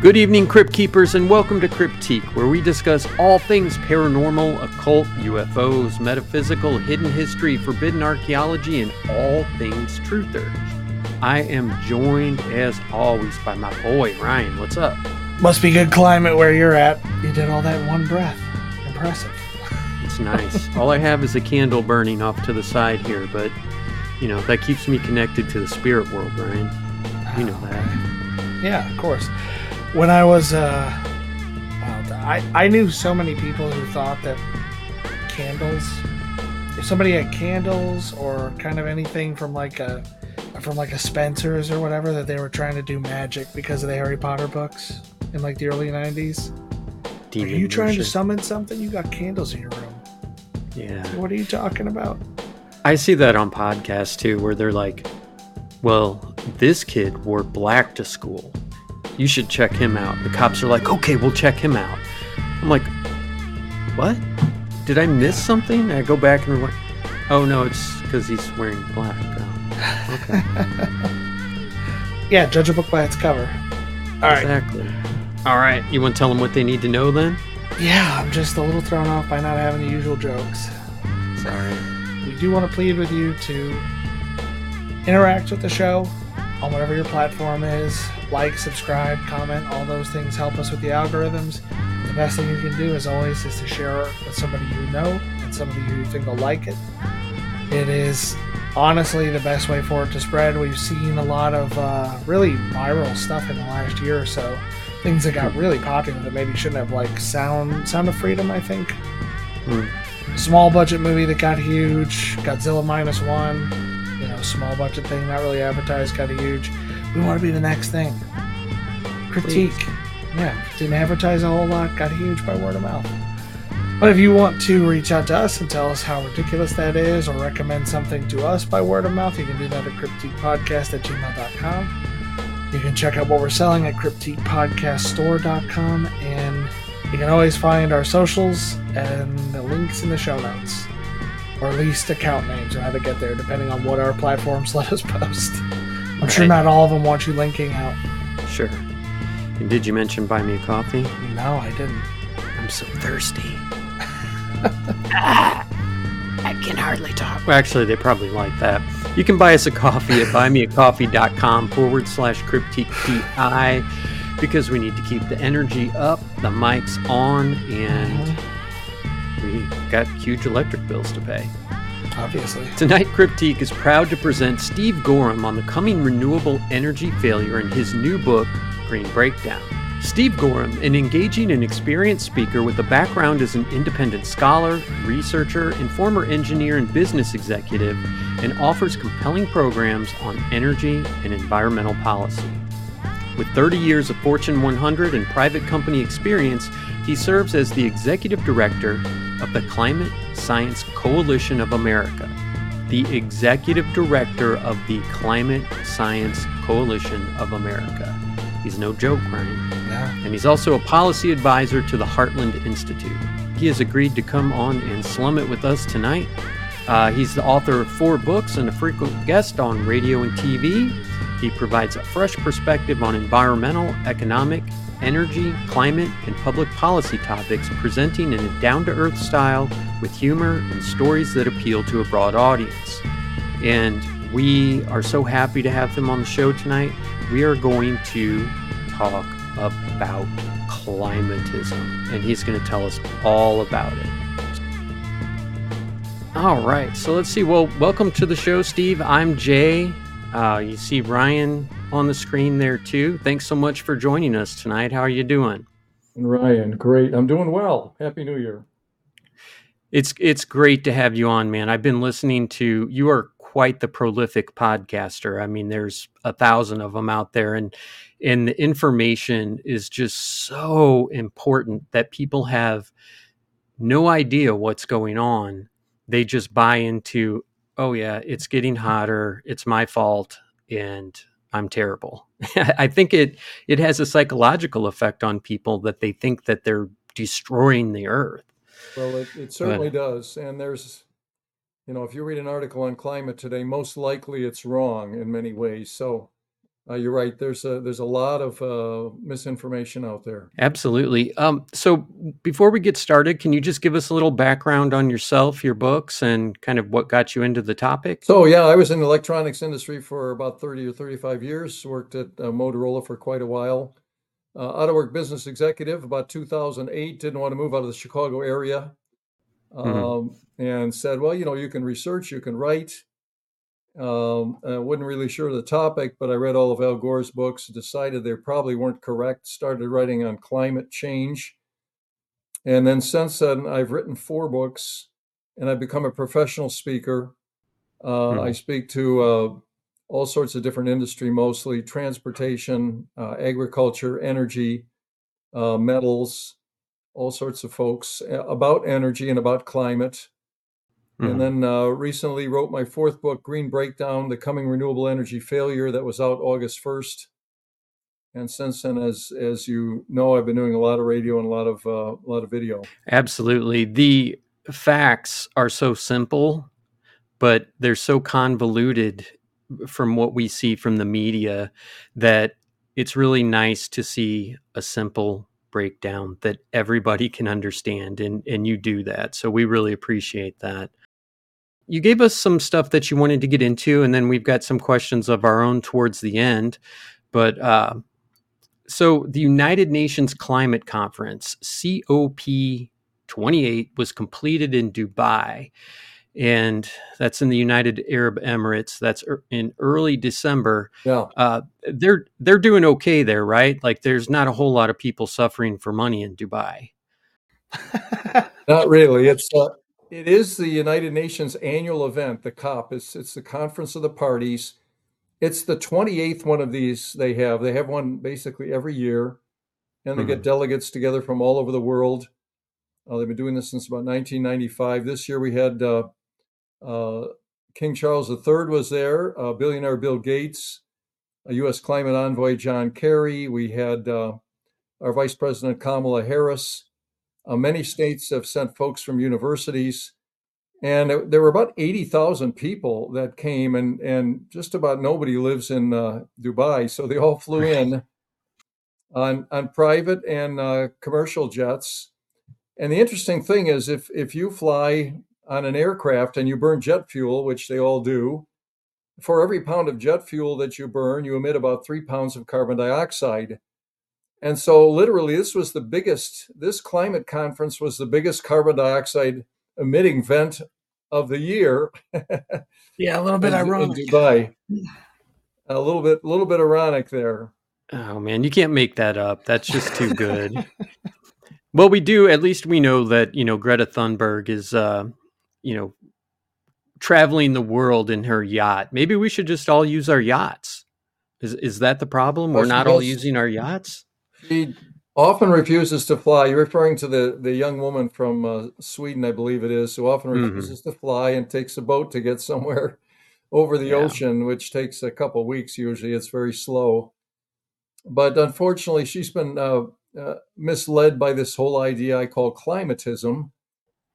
Good evening, Crypt Keepers, and welcome to Cryptique, where we discuss all things paranormal, occult, UFOs, metaphysical, hidden history, forbidden archaeology, and all things truthers. I am joined, as always, by my boy Ryan. What's up? Must be good climate where you're at. You did all that in one breath. Impressive. It's nice. all I have is a candle burning off to the side here, but you know that keeps me connected to the spirit world, Ryan. You know that. Yeah, of course. When I was, uh, I I knew so many people who thought that candles, if somebody had candles or kind of anything from like a from like a Spencer's or whatever, that they were trying to do magic because of the Harry Potter books in like the early '90s. Are you trying to summon something? You got candles in your room. Yeah. What are you talking about? I see that on podcasts too, where they're like, well, this kid wore black to school. You should check him out. The cops are like, okay, we'll check him out. I'm like, what? Did I miss something? I go back and like, oh no, it's because he's wearing black. Oh, okay. Yeah, judge a book by its cover. All right. exactly. All right. You want to tell them what they need to know then? Yeah, I'm just a little thrown off by not having the usual jokes. Sorry. We do want to plead with you to interact with the show on whatever your platform is. Like, subscribe, comment, all those things help us with the algorithms. The best thing you can do, as always, is to share it with somebody you know and somebody who you think will like it. It is honestly the best way for it to spread. We've seen a lot of uh, really viral stuff in the last year or so. Things that got really popular that maybe shouldn't have, like Sound Sound of Freedom, I think. Hmm. Small budget movie that got huge. Godzilla minus one. You know, small budget thing, not really advertised, got huge. We want to be the next thing. Cryptique. Yeah, didn't advertise a whole lot, got huge by word of mouth. But if you want to reach out to us and tell us how ridiculous that is or recommend something to us by word of mouth, you can do that at cryptiquepodcast at gmail.com. You can check out what we're selling at cryptiquepodcaststore.com and you can always find our socials and the links in the show notes. Or at least account names or how to get there, depending on what our platforms let us post. I'm sure not all of them want you linking out. Sure. And did you mention buy me a coffee? No, I didn't. I'm so thirsty. I can hardly talk. Well, actually, they probably like that. You can buy us a coffee at buymeacoffee.com forward slash cryptique PI because we need to keep the energy up, the mic's on, and mm-hmm. we got huge electric bills to pay. Obviously. Tonight, Cryptique is proud to present Steve Goreham on the coming renewable energy failure in his new book, Green Breakdown. Steve Goreham, an engaging and experienced speaker with a background as an independent scholar, researcher, and former engineer and business executive, and offers compelling programs on energy and environmental policy. With 30 years of Fortune 100 and private company experience, he serves as the executive director of the Climate Science Coalition of America. The executive director of the Climate Science Coalition of America. He's no joke, Ryan. Yeah. And he's also a policy advisor to the Heartland Institute. He has agreed to come on and slum it with us tonight. Uh, he's the author of four books and a frequent guest on radio and TV. He provides a fresh perspective on environmental, economic, energy, climate, and public policy topics, presenting in a down to earth style with humor and stories that appeal to a broad audience. And we are so happy to have him on the show tonight. We are going to talk about climatism, and he's going to tell us all about it. All right, so let's see. Well, welcome to the show, Steve. I'm Jay. Uh, you see Ryan on the screen there too. Thanks so much for joining us tonight. How are you doing? Ryan, great. I'm doing well. Happy New Year. It's it's great to have you on, man. I've been listening to you are quite the prolific podcaster. I mean, there's a thousand of them out there, and and the information is just so important that people have no idea what's going on. They just buy into, oh yeah, it's getting hotter. It's my fault, and I'm terrible. I think it it has a psychological effect on people that they think that they're destroying the earth. Well, it, it certainly does. And there's, you know, if you read an article on climate today, most likely it's wrong in many ways. So uh, you're right. There's a there's a lot of uh, misinformation out there. Absolutely. Um, so before we get started, can you just give us a little background on yourself, your books, and kind of what got you into the topic? So yeah, I was in the electronics industry for about 30 or 35 years. Worked at uh, Motorola for quite a while. Uh, out of work business executive about 2008. Didn't want to move out of the Chicago area, um, mm-hmm. and said, well, you know, you can research, you can write. Um, I wasn't really sure of the topic, but I read all of Al Gore's books, decided they probably weren't correct, started writing on climate change. And then since then, I've written four books and I've become a professional speaker. Uh, hmm I speak to uh, all sorts of different industry, mostly transportation, uh, agriculture, energy, uh, metals, all sorts of folks about energy and about climate. Mm-hmm. And then uh, recently wrote my fourth book, Green Breakdown: The Coming Renewable Energy Failure, that was out August first. And since then, as as you know, I've been doing a lot of radio and a lot of uh, a lot of video. Absolutely, the facts are so simple, but they're so convoluted from what we see from the media that it's really nice to see a simple breakdown that everybody can understand and and you do that so we really appreciate that you gave us some stuff that you wanted to get into, and then we've got some questions of our own towards the end. But uh, so the United Nations Climate Conference, COP28, was completed in Dubai. And that's in the United Arab Emirates. That's in early December. Yeah, uh, they're they're doing okay there, right? Like, there's not a whole lot of people suffering for money in Dubai. not really. It's uh, it is the United Nations annual event, the COP. It's it's the Conference of the Parties. It's the 28th one of these they have. They have one basically every year, and they mm-hmm. get delegates together from all over the world. Uh, they've been doing this since about 1995. This year we had uh, uh, King Charles III was there, uh, billionaire Bill Gates, a U.S. climate envoy John Kerry. We had uh, our Vice President Kamala Harris. Uh, many states have sent folks from universities, and it, there were about 80,000 people that came, and, and just about nobody lives in uh, Dubai. So they all flew in on, on private and uh, commercial jets. And the interesting thing is, if, if you fly on an aircraft and you burn jet fuel, which they all do, for every pound of jet fuel that you burn, you emit about three pounds of carbon dioxide. And so, literally, this was the biggest, this climate conference was the biggest carbon dioxide emitting vent of the year. yeah, a little bit in, ironic. In Dubai. A little bit, a little bit ironic there. Oh man, you can't make that up. That's just too good. well, we do. At least we know that you know Greta Thunberg is, uh, you know, traveling the world in her yacht. Maybe we should just all use our yachts. Is is that the problem? We're not all using our yachts. She often refuses to fly. You're referring to the, the young woman from uh, Sweden, I believe it is, who often mm-hmm. refuses mm-hmm. to fly and takes a boat to get somewhere over the yeah. ocean, which takes a couple weeks usually. It's very slow. But unfortunately, she's been uh, uh, misled by this whole idea I call climatism.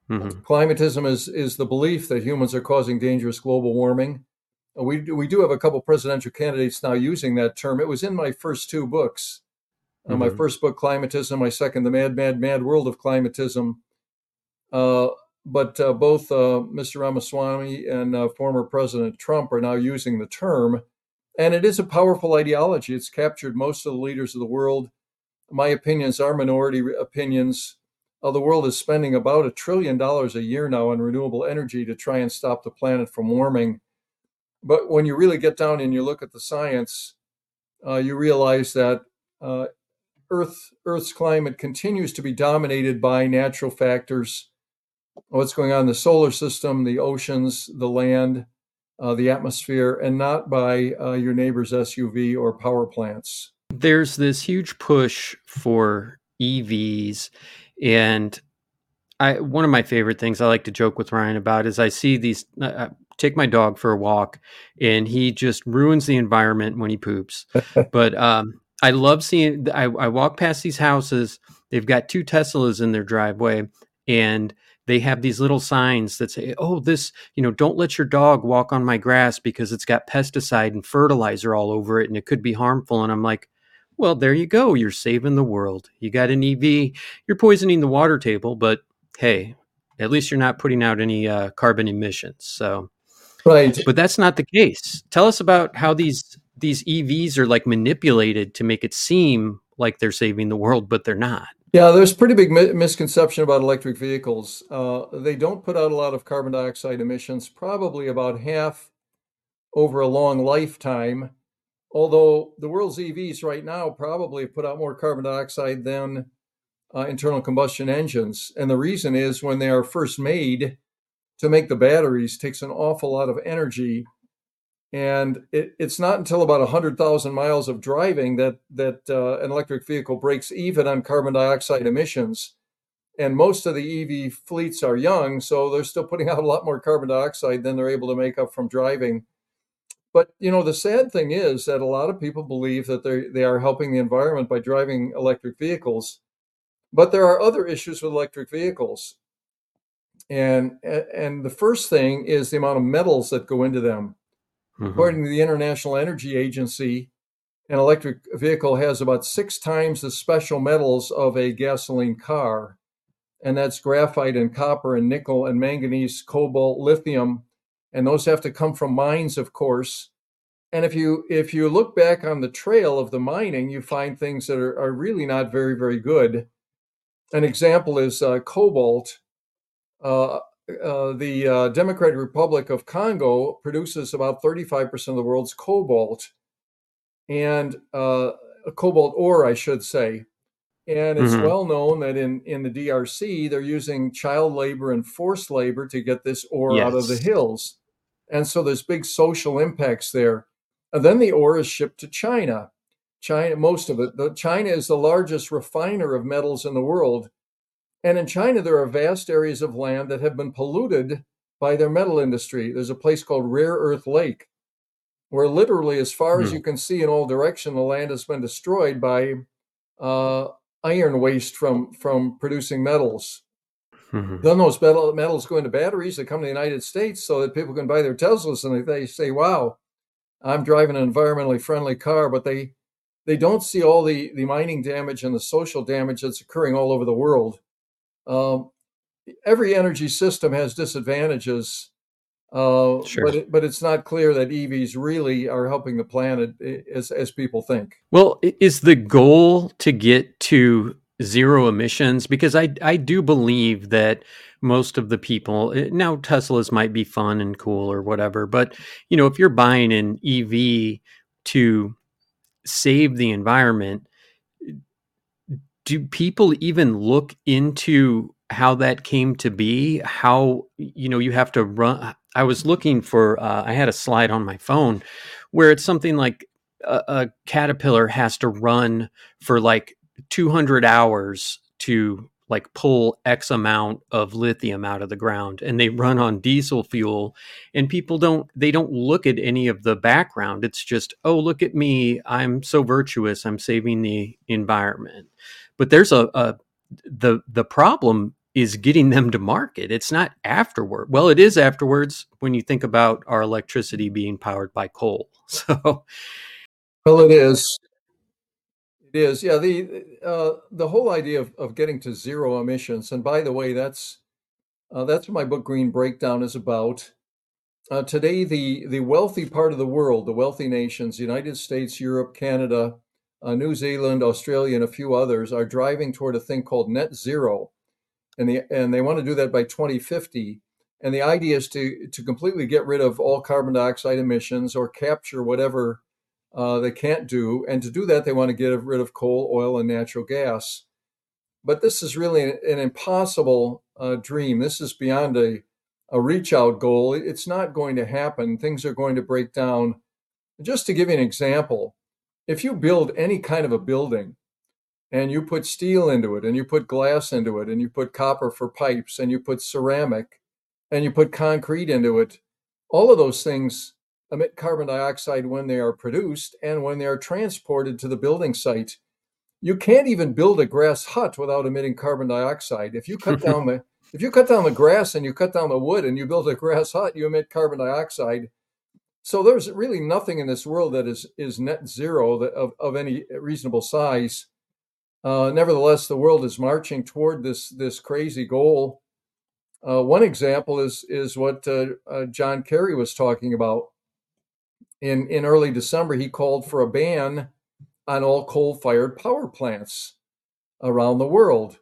Mm-hmm. Climatism is, is the belief that humans are causing dangerous global warming. We, we do have a couple presidential candidates now using that term. It was in my first two books uh, mm-hmm. My first book, Climatism. My second, The Mad, Mad, Mad World of Climatism. Uh, but uh, both uh, Mr. Ramaswamy and uh, former President Trump are now using the term. And it is a powerful ideology. It's captured most of the leaders of the world. My opinions are minority opinions. the world is spending about a trillion dollars a year now on renewable energy to try and stop the planet from warming. But when you really get down and you look at the science, you realize that uh, Earth Earth's climate continues to be dominated by natural factors. What's going on in the solar system, the oceans, the land, uh, the atmosphere, and not by uh, your neighbor's SUV or power plants. There's this huge push for EVs, and I one of my favorite things I like to joke with Ryan about is I see these. Uh, take my dog for a walk, and he just ruins the environment when he poops. but um, I love seeing. I, I walk past these houses. They've got two Teslas in their driveway, and they have these little signs that say, "Oh, this, you know, don't let your dog walk on my grass because it's got pesticide and fertilizer all over it and it could be harmful." And I'm like, "Well, there you go. You're saving the world. You got an EV. You're poisoning the water table, but hey, at least you're not putting out any uh, carbon emissions." So, right. But that's not the case. Tell us about how these these EVs are like manipulated to make it seem like they're saving the world, but they're not. Yeah, there's pretty big mi- misconception about electric vehicles. Uh, they don't put out a lot of carbon dioxide emissions, probably about half over a long lifetime. Although the world's EVs right now probably put out more carbon dioxide than uh, internal combustion engines. And the reason is when they are first made to make the batteries takes an awful lot of energy and it, it's not until about 100,000 miles of driving that, that uh, an electric vehicle breaks even on carbon dioxide emissions. And most of the EV fleets are young, so they're still putting out a lot more carbon dioxide than they're able to make up from driving. But you know, the sad thing is that a lot of people believe that they they are helping the environment by driving electric vehicles. But there are other issues with electric vehicles. And and the first thing is the amount of metals that go into them. Mm-hmm. According to the International Energy Agency, an electric vehicle has about six times the special metals of a gasoline car. And that's graphite and copper and nickel and manganese, cobalt, lithium. And those have to come from mines, of course. And if you if you look back on the trail of the mining, you find things that are, are really not very, very good. An example is uh, cobalt. Uh, uh, the uh, Democratic Republic of Congo produces about 35% of the world's cobalt and uh, cobalt ore, I should say. And it's mm-hmm. well known that in, in the DRC, they're using child labor and forced labor to get this ore yes. out of the hills. And so there's big social impacts there. And then the ore is shipped to China. China, most of it. The, China is the largest refiner of metals in the world. And in China, there are vast areas of land that have been polluted by their metal industry. There's a place called Rare Earth Lake, where literally, as far as hmm. you can see in all direction, the land has been destroyed by uh, iron waste from from producing metals. Mm-hmm. Then those metal, metals go into batteries that come to the United States so that people can buy their Teslas and they, they say, "Wow, I'm driving an environmentally friendly car," but they they don't see all the the mining damage and the social damage that's occurring all over the world. Um, every energy system has disadvantages, uh, sure. but it, but it's not clear that EVs really are helping the planet as as people think. Well, is the goal to get to zero emissions? Because I I do believe that most of the people eh, now Teslas might be fun and cool or whatever, but you know if you're buying an EV to save the environment do people even look into how that came to be? How you know you have to run i was looking for uh, i had a slide on my phone where it's something like a, a caterpillar has to run for like 200 hours to like pull x amount of lithium out of the ground and they run on diesel fuel and people don't they don't look at any of the background. It's just oh look at me. I'm so virtuous. I'm saving the environment but there's a, a the the problem is getting them to market. It's not afterward. Well, it is afterwards when you think about our electricity being powered by coal. So, well, it is. It is. Yeah. The uh, the whole idea of, of getting to zero emissions. And by the way, that's uh, that's what my book Green Breakdown is about. Uh, today, the the wealthy part of the world, the wealthy nations, United States, Europe, Canada, uh, New Zealand, Australia, and a few others are driving toward a thing called net zero, and the and they want to do that by 2050. And the idea is to to completely get rid of all carbon dioxide emissions or capture whatever uh, they can't do. And to do that, they want to get rid of coal, oil, and natural gas. But this is really an, impossible uh, dream. This is beyond a a reach out goal. It's not going to happen. Things are going to break down. Just to give you an example, if you build any kind of a building and you put steel into it and you put glass into it and you put copper for pipes and you put ceramic and you put concrete into it, all of those things emit carbon dioxide when they are produced and when they are transported to the building site. You can't even build a grass hut without emitting carbon dioxide. If you cut down the if you cut down the grass and you cut down the wood and you build a grass hut, you emit carbon dioxide. So there's really nothing in this world that is is net zero of, of any reasonable size. Uh, nevertheless, the world is marching toward this this crazy goal. Uh, one example is is what uh, uh John Kerry was talking about. In in early December, he called for a ban on all coal-fired power plants around the world.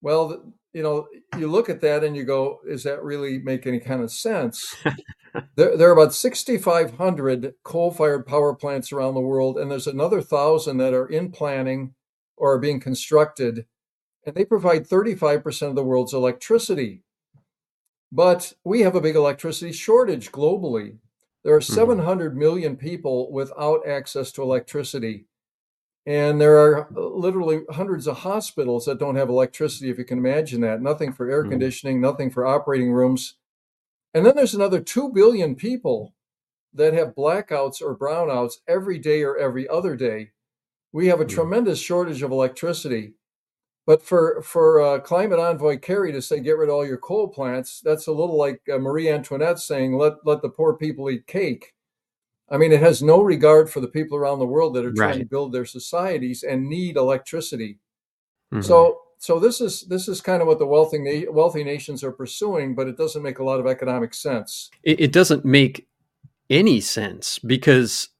Well, you know, you look at that and you go, is that really make any kind of sense?" there, there, are about 6,500 coal-fired power plants around the world, and there's another thousand that are in planning or are being constructed, and they provide 35% of the world's electricity. But we have a big electricity shortage globally. There are mm-hmm. 700 million people without access to electricity. And there are literally hundreds of hospitals that don't have electricity, if you can imagine that. Nothing for air mm-hmm. conditioning, nothing for operating rooms. And then there's another 2 billion people that have blackouts or brownouts every day or every other day. We have a mm-hmm. tremendous shortage of electricity. But for for uh, climate envoy Kerry to say get rid of all your coal plants, that's a little like uh, Marie Antoinette saying let let the poor people eat cake. I mean, it has no regard for the people around the world that are trying right. to build their societies and need electricity. Mm-hmm. So so this is this is kind of what the wealthy wealthy nations are pursuing, but it doesn't make a lot of economic sense. It, it doesn't make any sense because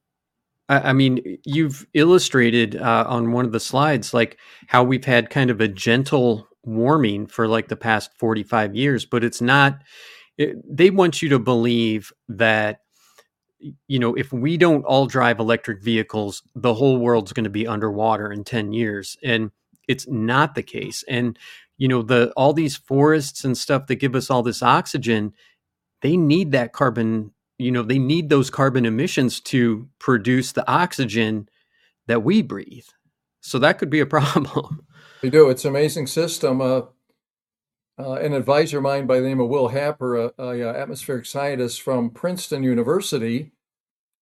I mean, you've illustrated uh, on one of the slides like how we've had kind of a gentle warming for like the past 45 years, but it's not, it, they want you to believe that, you know, if we don't all drive electric vehicles, the whole world's going to be underwater in 10 years. And it's not the case. And, you know, the all these forests and stuff that give us all this oxygen, they need that carbon you know they need those carbon emissions to produce the oxygen that we breathe so that could be a problem they do it's an amazing system uh, uh, an advisor of mine by the name of will happer a, a, a, atmospheric scientist from princeton university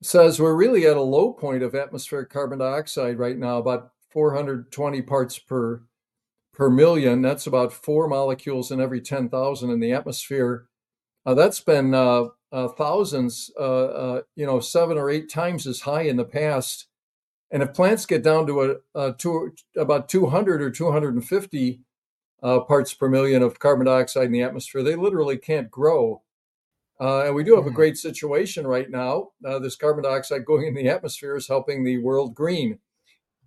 says we're really at a low point of atmospheric carbon dioxide right now about 420 parts per per million that's about four molecules in every 10000 in the atmosphere uh, that's been uh, uh, thousands, uh, uh, you know, seven or eight times as high in the past. And if plants get down to a, a two, about 200 or 250 uh, parts per million of carbon dioxide in the atmosphere, they literally can't grow. Uh, and we do have a mm-hmm. great situation right now. Uh, this carbon dioxide going in the atmosphere is helping the world green,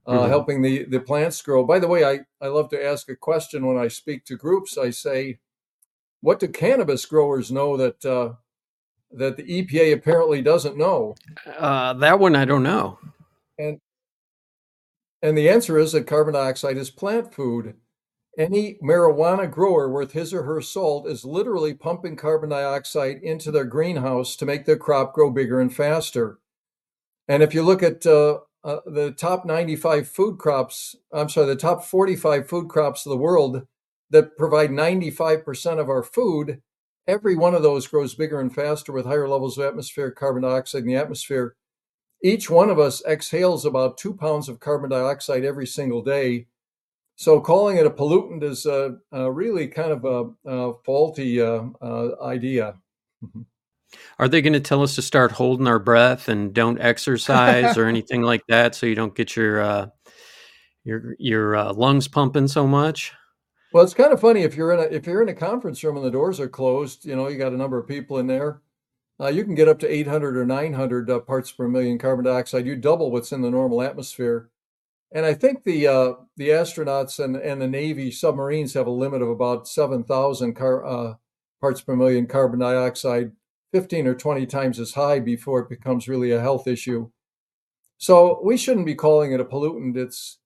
mm-hmm. helping the, the plants grow. By the way, I, I love to ask a question when I speak to groups. I say, what do cannabis growers know that that the EPA apparently doesn't know? Uh, that one I don't know. And and the answer is that carbon dioxide is plant food. Any marijuana grower worth his or her salt is literally pumping carbon dioxide into their greenhouse to make their crop grow bigger and faster. And if you look at uh, uh, the top 95 food crops, I'm sorry, the top 45 food crops of the world that provide 95% of our food, every one of those grows bigger and faster with higher levels of atmospheric carbon dioxide in the atmosphere. Each one of us exhales about two pounds of carbon dioxide every single day. So calling it a pollutant is really kind of a, a faulty uh, uh, idea. Are they going to tell us to start holding our breath and don't exercise or anything like that, so you don't get your uh, your your uh, lungs pumping so much? Well, it's kind of funny if you're in a if you're in a conference room and the doors are closed. You know, you got a number of people in there. Uh, you can get up to 800 or 900 uh, parts per million carbon dioxide. You double what's in the normal atmosphere. And I think the uh, the astronauts and, and the Navy submarines have a limit of about 7,000 car, uh, parts per million carbon dioxide, 15 or 20 times as high before it becomes really a health issue. So we shouldn't be calling it a pollutant. It's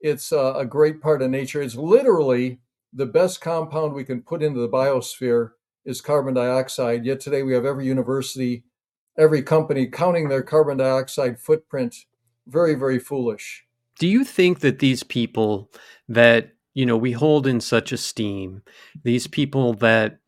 it's a, a great part of nature. It's literally the best compound we can put into the biosphere is carbon dioxide. Yet today we have every university, every company counting their carbon dioxide footprint. Very, very foolish. Do you think that these people that you know we hold in such esteem, these people that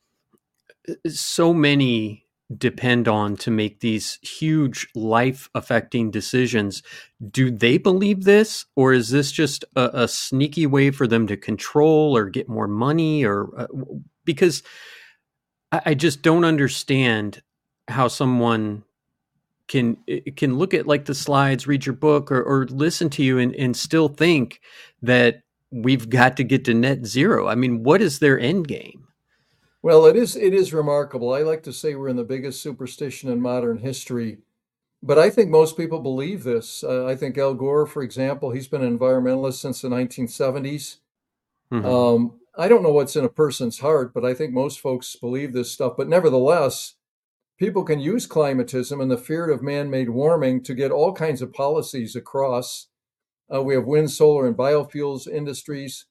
uh, so many depend on to make these huge life affecting decisions do they believe this? Or is this just a, a, sneaky way for them to control or get more money or uh, because I, I just don't understand how someone can can look at like the slides, read your book, or, or listen to you, and, and still think that we've got to get to net zero. I mean, what is their end game? Well, it is it is remarkable. I like to say we're in the biggest superstition in modern history, but I think most people believe this. Uh, I think Al Gore, for example, he's been an environmentalist since the 1970s. Mm-hmm. Um, I don't know what's in a person's heart, but I think most folks believe this stuff. But nevertheless, people can use climatism and the fear of man-made warming to get all kinds of policies across. Uh, we have wind, solar, and biofuels industries.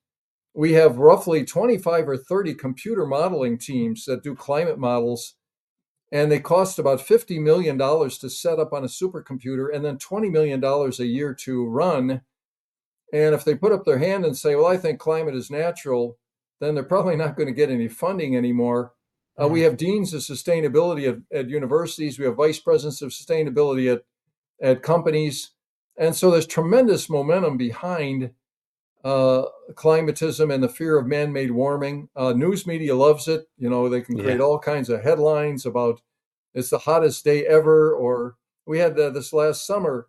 We have roughly 25 or 30 computer modeling teams that do climate models and they cost about $50 million to set up on a supercomputer and then $20 million a year to run. And if they put up their hand and say well i think climate is natural then they're probably not going to get any funding anymore uh, we have deans of sustainability at, at universities we have vice presidents of sustainability at, at companies and so there's tremendous momentum behind uh, climatism and the fear of man-made warming. Uh, news media loves it. You know, they can create yeah. all kinds of headlines about it's the hottest day ever. Or we had uh, this last summer.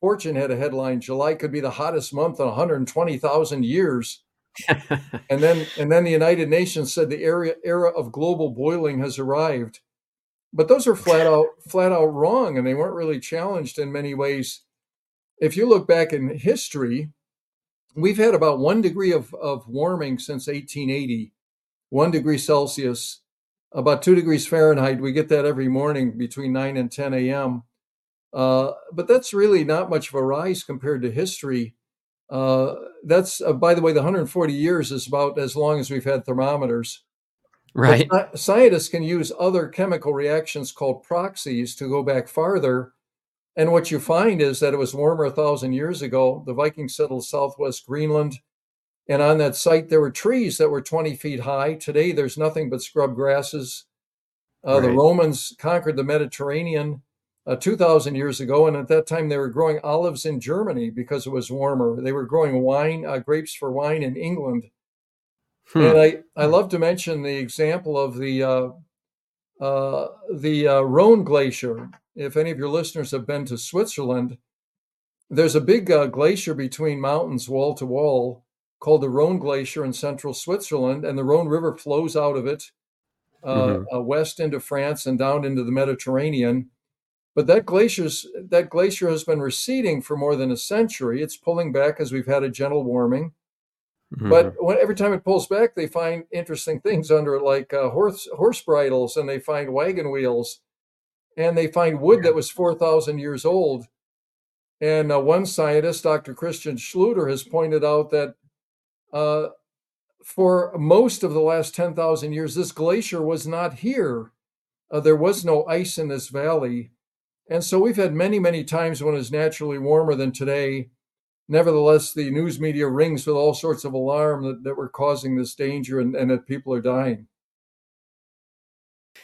Fortune had a headline: July could be the hottest month in 120,000 years. And then, and then the United Nations said the era era of global boiling has arrived. But those are flat out flat out wrong, and they weren't really challenged in many ways. If you look back in history, we've had about one degree of, of warming since 1880, one degree Celsius, about two degrees Fahrenheit. We get that every morning between 9 and 10 a.m. Uh, but that's really not much of a rise compared to history. Uh, that's, uh, by the way, the 140 years is about as long as we've had thermometers. Right. But scientists can use other chemical reactions called proxies to go back farther and what you find is that it was warmer a thousand years ago. The Vikings settled southwest Greenland. And on that site, there were trees that were 20 feet high. Today, there's nothing but scrub grasses. Uh, right. The Romans conquered the Mediterranean uh, 2,000 years ago. And at that time, they were growing olives in Germany because it was warmer. They were growing wine, uh, grapes for wine in England. Hmm. And I, I love to mention the example of the, uh, uh, the uh, Rhone Glacier if any of your listeners have been to Switzerland, there's a big uh, glacier between mountains, wall to wall, called the Rhone Glacier in central Switzerland, and the Rhone River flows out of it uh, mm-hmm. uh, west into France and down into the Mediterranean. But that glacier's that glacier has been receding for more than a century. It's pulling back as we've had a gentle warming. Mm-hmm. But when, every time it pulls back, they find interesting things under it, like uh, horse horse bridles, and they find wagon wheels and they find wood that was 4,000 years old. And uh, one scientist, Dr. Christian Schlüchter, has pointed out that uh, for most of the last 10,000 years, this glacier was not here. Uh, there was no ice in this valley. And so we've had many, many times when it's naturally warmer than today. Nevertheless, the news media rings with all sorts of alarm that, that we're causing this danger and, and that people are dying.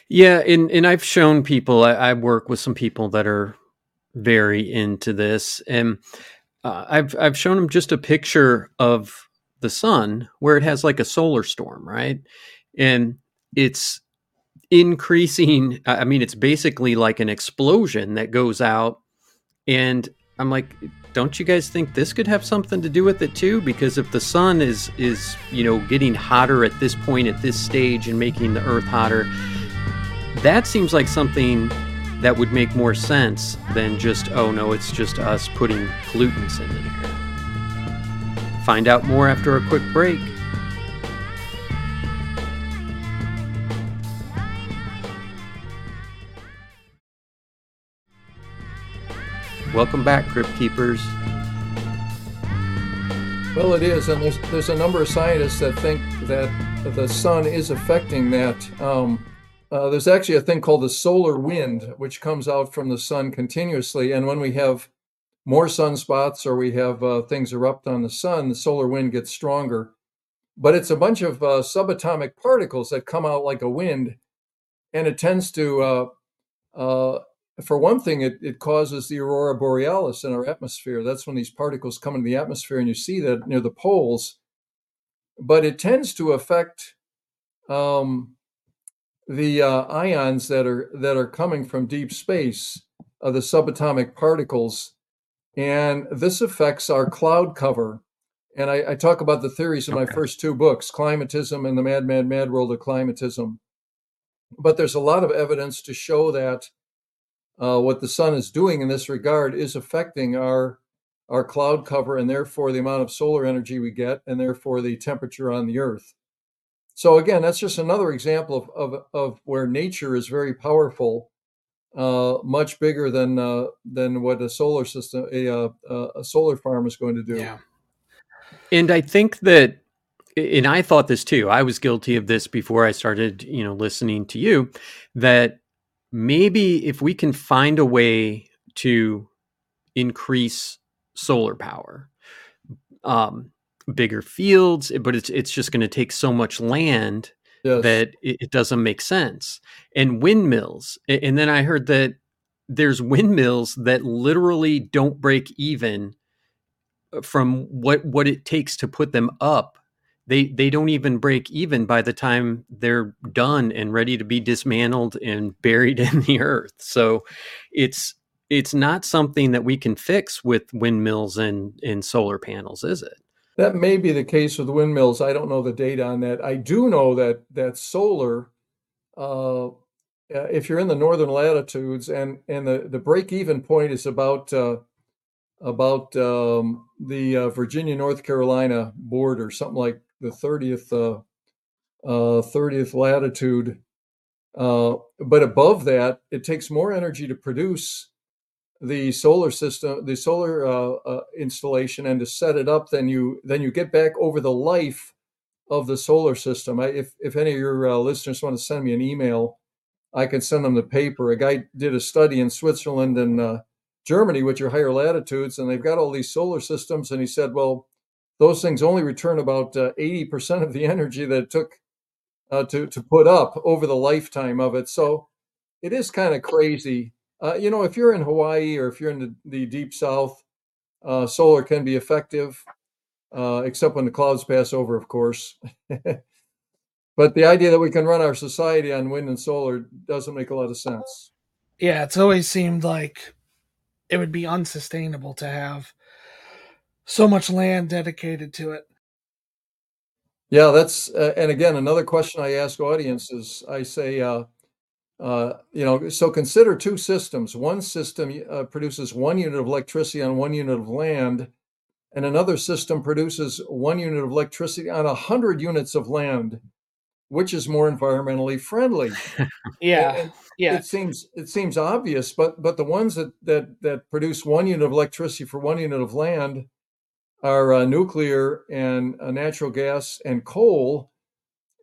Yeah, and and I've shown people. I, I work with some people that are very into this, and uh, I've I've shown them just a picture of the sun where it has like a solar storm, right? And it's increasing. I mean, it's basically like an explosion that goes out, and I'm like, don't you guys think this could have something to do with it too? Because if the sun is is you know getting hotter at this point at this stage and making the Earth hotter that seems like something that would make more sense than just, oh no, it's just us putting pollutants in the air. Find out more after a quick break. Welcome back, Crypt Keepers. Well, it is, and there's there's a number of scientists that think that the sun is affecting that. Um, uh, there's actually a thing called the solar wind, which comes out from the sun continuously. And when we have more sunspots or we have uh, things erupt on the sun, the solar wind gets stronger. But it's a bunch of uh, subatomic particles that come out like a wind. And it tends to, uh, uh, for one thing, it, it causes the aurora borealis in our atmosphere. That's when these particles come into the atmosphere and you see that near the poles. But it tends to affect um, the uh, ions that are that are coming from deep space, uh, the subatomic particles, and this affects our cloud cover. And I, I talk about the theories in my first two books, Climatism and the Mad, Mad, Mad World of Climatism. But there's a lot of evidence to show that uh, what the sun is doing in this regard is affecting our our cloud cover and therefore the amount of solar energy we get and therefore the temperature on the earth. So again that's just another example of of, of where nature is very powerful uh, much bigger than uh, than what a solar system a, uh, a solar farm is going to do. Yeah. And i think that and i thought this too i was guilty of this before i started you know listening to you that maybe if we can find a way to increase solar power, um, bigger fields, but it's it's just going to take so much land yes. that it, it, doesn't make sense. And windmills, and then I heard that there's windmills that literally don't break even uh, from what what it takes to put them up they they don't even break even by the time they're done and ready to be dismantled and buried in the earth. So it's it's not something that we can fix with windmills and, and solar panels, is it? That may be the case with windmills. I don't know the data on that. I do know that that solar, uh, if you're in the northern latitudes, and and the the break even point is about uh, about um, the uh, Virginia North Carolina border, something like the 30th uh, uh, 30th latitude. Uh, but above that, it takes more energy to produce the solar system, the solar uh, uh, installation, and to set it up than you than you get back over the life of the solar system. I, if if any of your uh, listeners want to send me an email, I can send them the paper. A guy did a study in Switzerland and Germany, which are higher latitudes, and they've got all these solar systems. And he said, well, those things only return about uh, 80% of the energy that it took uh, to, to put up over the lifetime of it. So it is kind of crazy. Uh, you know, if you're in Hawaii or if you're in the, the deep south, uh, solar can be effective, uh, except when the clouds pass over, of course. but the idea that we can run our society on wind and solar doesn't make a lot of sense. Yeah, it's always seemed like it would be unsustainable to have so much land dedicated to it. Yeah, that's uh, and again another question I ask audiences. I say, uh, uh, you know, so consider two systems. One system uh, produces one unit of electricity on one unit of land, and another system produces one unit of electricity on a hundred units of land. Which is more environmentally friendly? yeah, and yeah. It seems it seems obvious, but but the ones that that that produce one unit of electricity for one unit of land are uh, nuclear and uh, natural gas and coal.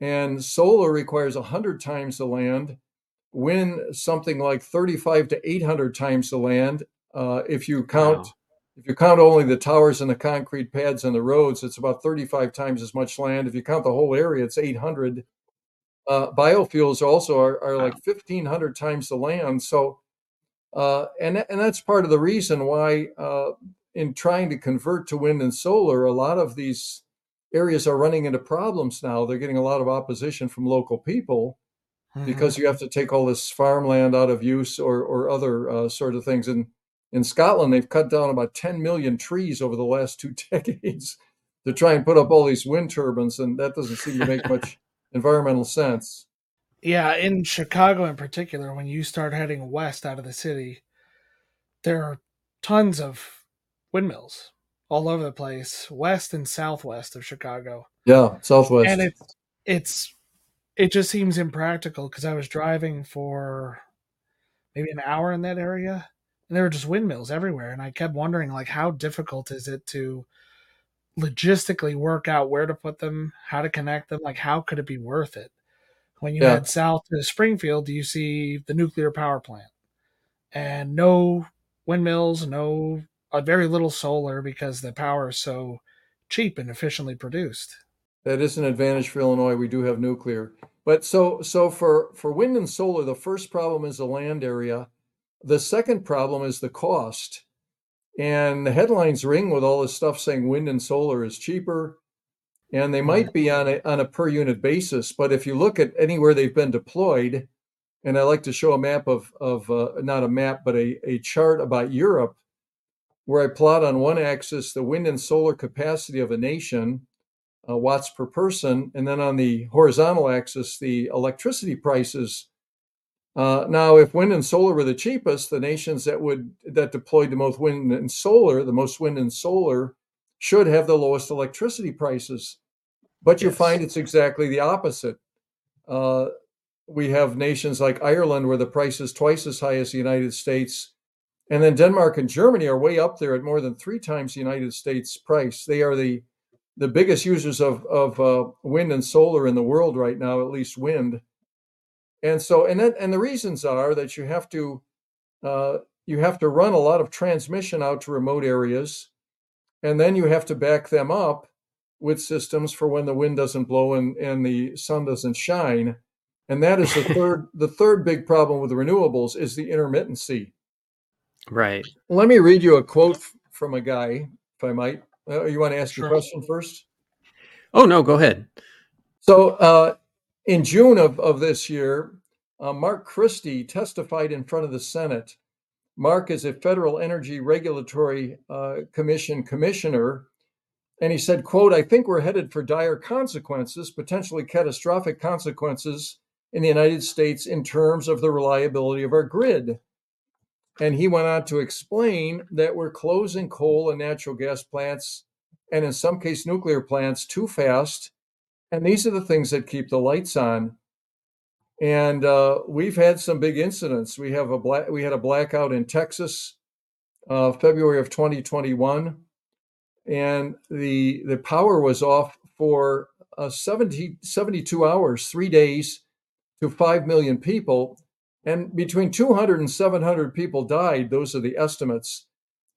And solar requires 100 times the land, wind something like 35 to 800 times the land. Uh, if you count, wow. if you count only the towers and the concrete pads and the roads, it's about 35 times as much land. If you count the whole area, it's 800. Uh, biofuels also are, are like 1,500 times the land. So, uh, and and that's part of the reason why uh, in trying to convert to wind and solar, a lot of these areas are running into problems now. They're getting a lot of opposition from local people mm-hmm. because you have to take all this farmland out of use or, or other uh, sort of things. And in Scotland, they've cut down about 10 million trees over the last two decades to try and put up all these wind turbines. And that doesn't seem to make much environmental sense. Yeah, in Chicago in particular, when you start heading west out of the city, there are tons of windmills all over the place, west and southwest of Chicago. Yeah, southwest. And it's it's it just seems impractical because I was driving for maybe an hour in that area and there were just windmills everywhere and I kept wondering like how difficult is it to logistically work out where to put them, how to connect them, like how could it be worth it? When you yeah. head south to Springfield, do you see the nuclear power plant and no windmills, no very little solar because the power is so cheap and efficiently produced. That is an advantage for Illinois. We do have nuclear. But so so for for wind and solar, the first problem is the land area. The second problem is the cost. And the headlines ring with all this stuff saying wind and solar is cheaper. and they might be on a on a per unit basis. But if you look at anywhere they've been deployed, and I like to show a map of of uh, not a map but a a chart about Europe, where I plot on one axis the wind and solar capacity of a nation, uh, watts per person, and then on the horizontal axis the electricity prices. Uh, now, if wind and solar were the cheapest, the nations that would that deployed the most wind and solar, the most wind and solar, should have the lowest electricity prices. But you yes. find it's exactly the opposite. Uh, we have nations like Ireland where the price is twice as high as the United States. And then Denmark and Germany are way up there at more than three times the United States price. They are the the biggest users of of uh, wind and solar in the world right now, at least wind. And so, and then, and the reasons are that you have to uh, you have to run a lot of transmission out to remote areas and then you have to back them up with systems for when the wind doesn't blow and, and the sun doesn't shine. And that is the third the third big problem with renewables is the intermittency. Right. Let me read you a quote from a guy, if I might. Uh, you want to ask sure. your question first? Oh no, go ahead. So uh, in June of, of this year, uh, Mark Christie testified in front of the Senate Mark is a Federal Energy Regulatory uh, Commission commissioner, and he said, "quote I think we're headed for dire consequences, potentially catastrophic consequences in the United States in terms of the reliability of our grid." And he went on to explain that we're closing coal and natural gas plants, and in some case nuclear plants, too fast. And these are the things that keep the lights on. And uh, we've had some big incidents. We have a black, we had a blackout in Texas, uh, February of 2021, and the the power was off for uh, 70, 72 hours, three days, to five million people, and between 200 and 700 people died. Those are the estimates.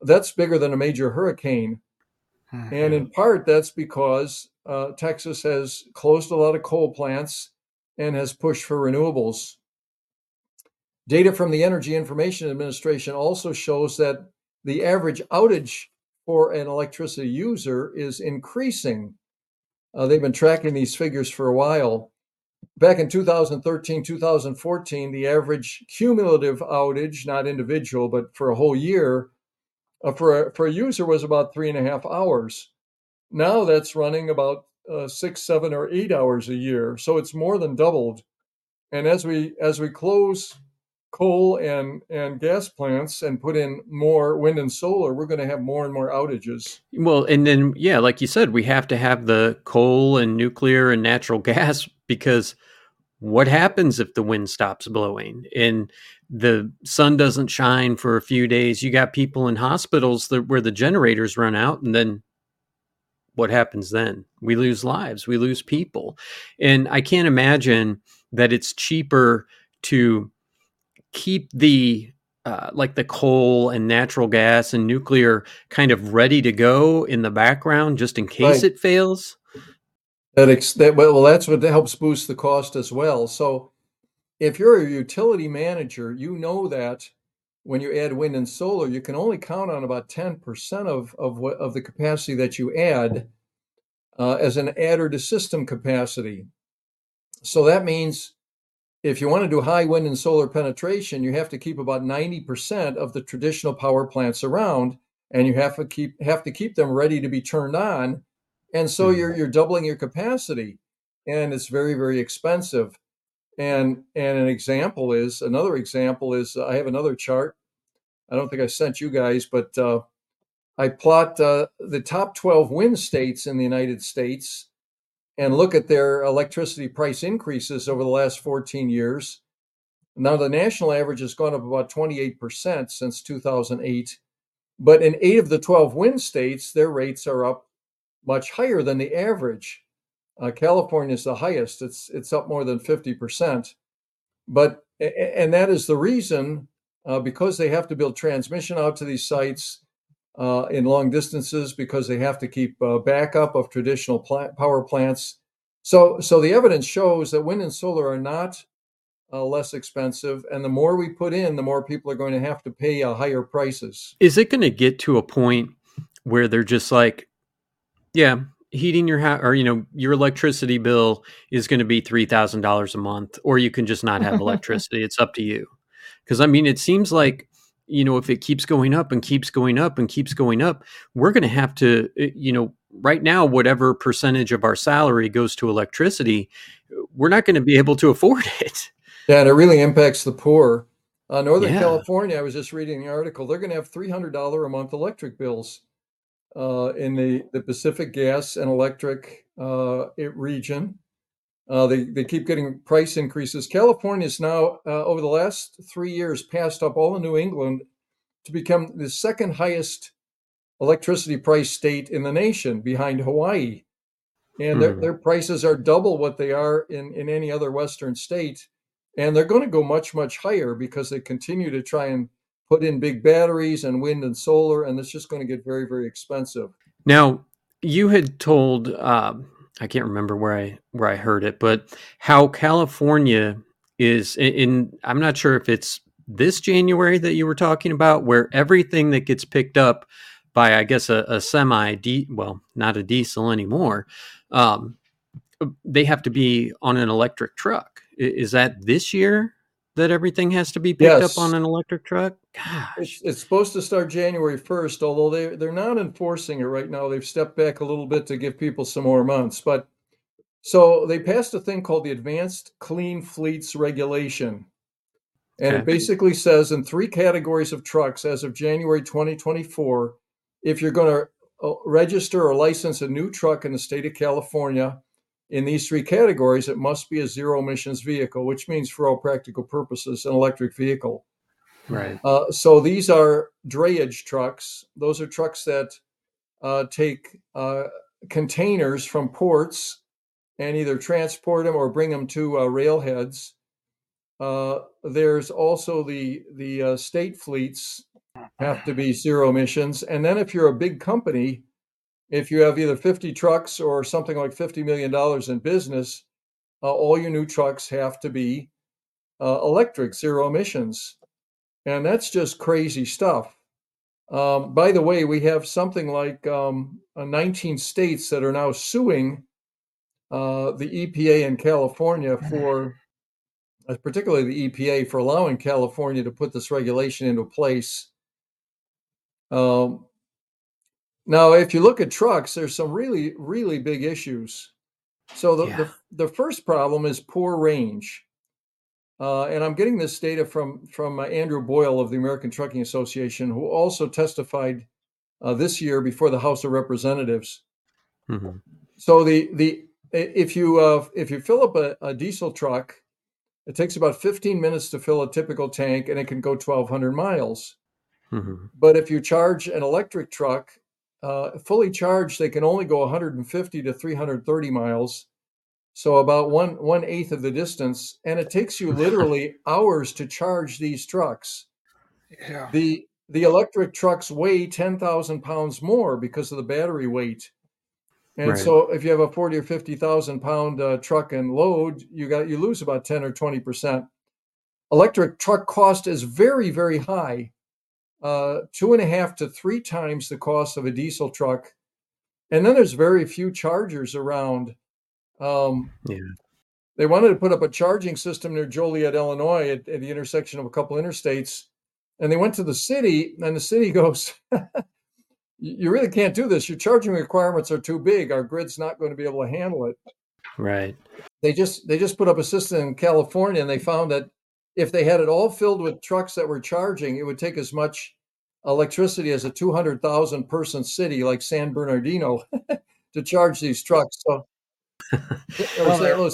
That's bigger than a major hurricane, mm-hmm. and in part that's because uh, Texas has closed a lot of coal plants and has pushed for renewables. Data from the Energy Information Administration also shows that the average outage for an electricity user is increasing. Uh, they've been tracking these figures for a while. Back in 2013, 2014, the average cumulative outage, not individual, but for a whole year, uh, for, a, for a user was about three and a half hours. Now that's running about uh, six, seven, or eight hours a year. So it's more than doubled. And as we as we close coal and and gas plants and put in more wind and solar, we're going to have more and more outages. Well, and then yeah, like you said, we have to have the coal and nuclear and natural gas because what happens if the wind stops blowing and the sun doesn't shine for a few days? You got people in hospitals that, where the generators run out, and then what happens then? We lose lives, we lose people. And I can't imagine that it's cheaper to keep the uh, like the coal and natural gas and nuclear kind of ready to go in the background just in case right. it fails. That, ex- that well, that's what helps boost the cost as well. So, if you're a utility manager, you know that when you add wind and solar, you can only count on about 10% of, of what of the capacity that you add uh, as an adder to system capacity. So that means if you want to do high wind and solar penetration, you have to keep about 90% of the traditional power plants around and you have to keep have to keep them ready to be turned on. And so mm-hmm. you're you're doubling your capacity and it's very, very expensive. And and an example is another example is I have another chart. I don't think I sent you guys, but uh, I plot uh, the top 12 wind states in the United States and look at their electricity price increases over the last 14 years. Now the national average has gone up about 28% since 2008, but in eight of the 12 wind states, their rates are up much higher than the average. Uh, California is the highest; it's it's up more than 50 percent. But and that is the reason uh, because they have to build transmission out to these sites uh, in long distances because they have to keep uh, backup of traditional plant, power plants. So so the evidence shows that wind and solar are not uh, less expensive, and the more we put in, the more people are going to have to pay uh, higher prices. Is it going to get to a point where they're just like, yeah, heating your house or you know your electricity bill is going to be $3000 a month or you can just not have electricity it's up to you. Because i mean it seems like you know if it keeps going up and keeps going up and keeps going up we're going to have to eh, you know right now whatever percentage of our salary goes to electricity we're not going to be able to afford it. Yeah and it really impacts the poor. Uh, northern yeah. california i was just reading the article they're going to have $300 a month electric bills uh, in the, the Pacific gas and electric uh, region. Uh, they, they keep getting price increases. California is now, uh, over the last three years, passed up all of New England to become the second highest electricity price state in the nation behind Hawaii. And their, hmm. their prices are double what they are in, in any other Western state. And they're going to go much, much higher because they continue to try and put in big batteries and wind and solar, and it's just going to get very, very expensive. Now, you had told uh, I can't remember where I where I heard it, but how California is in, in. I'm not sure if it's this January that you were talking about, where everything that gets picked up by, I guess, a, a semi, well, not a diesel anymore, um, they have to be on an electric truck. Is that this year? That everything has to be picked yes. up on an electric truck? Gosh. It's, it's, supposed to start January 1st, although they, they're not enforcing it right now. They've stepped back a little bit to give people some more months. But so they passed a thing called the Advanced Clean Fleets Regulation. And okay. it basically says in three categories of trucks as of January 2024, if you're going to uh, register or license a new truck in the state of California, in these three categories, it must be a zero emissions vehicle, which means, for all practical purposes, an electric vehicle. Right. Uh, so these are drayage trucks. Those are trucks that uh, take uh, containers from ports and either transport them or bring them to uh, railheads. Uh, there's also the the uh, state fleets have to be zero emissions, and then if you're a big company, if you have either 50 trucks or something like $50 million in business, uh, all your new trucks have to be uh, electric, zero emissions. And that's just crazy stuff. Um, by the way, we have something like um, uh, 19 states that are now suing uh, the EPA in California for, uh, particularly the EPA, for allowing California to put this regulation into place. Um, now, if you look at trucks, there's some really, really big issues. So the, yeah. the, the, first problem is poor range. Uh, and I'm getting this data from from uh, Andrew Boyle of the American Trucking Association, who also testified uh, this year before the House of Representatives. Mm-hmm. So the the if you uh, if you fill up a, a, diesel truck, it takes about 15 minutes to fill a typical tank, and it can go 1,200 miles. Mm-hmm. But if you charge an electric truck, uh, fully charged, they can only go 150 to 330 miles, so about one one eighth of the distance, and it takes you literally hours to charge these trucks. Yeah. The the electric trucks weigh 10,000 pounds more because of the battery weight. And right. so if you have a 40 or 50,000 pound uh, truck and load, you got you lose about 10 or 20%. Electric truck cost is very, very high uh, two and a half to three times the cost of a diesel truck. And then there's very few chargers around. Um, yeah. They wanted to put up a charging system near Joliet, Illinois, at, at the intersection of a couple interstates. And they went to the city, and the city goes, You really can't do this. Your charging requirements are too big. Our grid's not going to be able to handle it. Right. They just they just put up a system in California, and they found that if they had it all filled with trucks that were charging, it would take as much electricity as a 200,000 person city like San Bernardino to charge these trucks. So, so,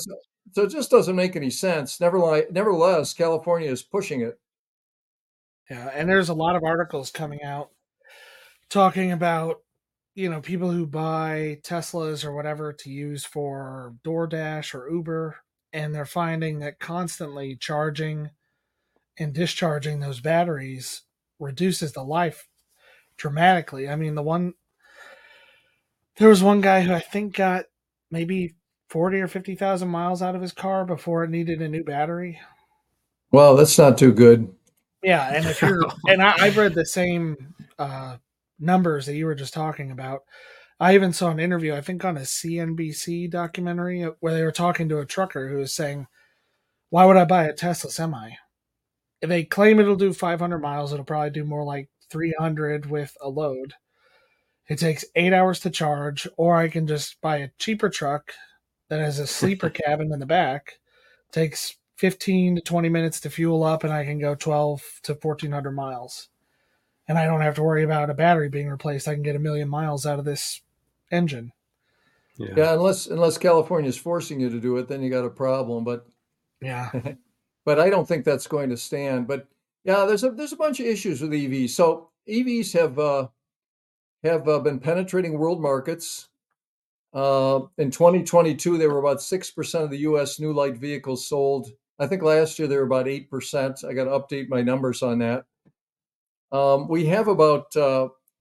so it just doesn't make any sense. Nevertheless, nevertheless, California is pushing it. Yeah, and there's a lot of articles coming out talking about you know people who buy Teslas or whatever to use for DoorDash or Uber and they're finding that constantly charging and discharging those batteries reduces the life dramatically. I mean, the one there was one guy who I think got maybe 40 or 50,000 miles out of his car before it needed a new battery. Well, that's not too good. Yeah, and if you're and I, have read the same uh, numbers that you were just talking about. I even saw an interview, I think on a CNBC documentary, uh, where they were talking to a trucker who was saying, Why would I buy a Tesla semi? If they claim it'll do 500 miles, it'll probably do more like 300 with a load. It takes eight hours to charge, or I can just buy a cheaper truck that has a sleeper cabin in the back. Takes 15 to 20 minutes to fuel up, and I can go 12 to 1400 miles. And I don't have to worry about a battery being replaced. I can get a million miles out of this engine. Yeah, yeah unless unless California is forcing you to do it, then you got a problem. But yeah, but I don't think that's going to stand. But yeah, there's a there's a bunch of issues with EVs. So EVs have uh, have uh, been penetrating world markets. Uh, in 2022, they were about 6% of the US new light vehicles sold. I think last year they were about 8%. I got to update my numbers on that. Um, we have about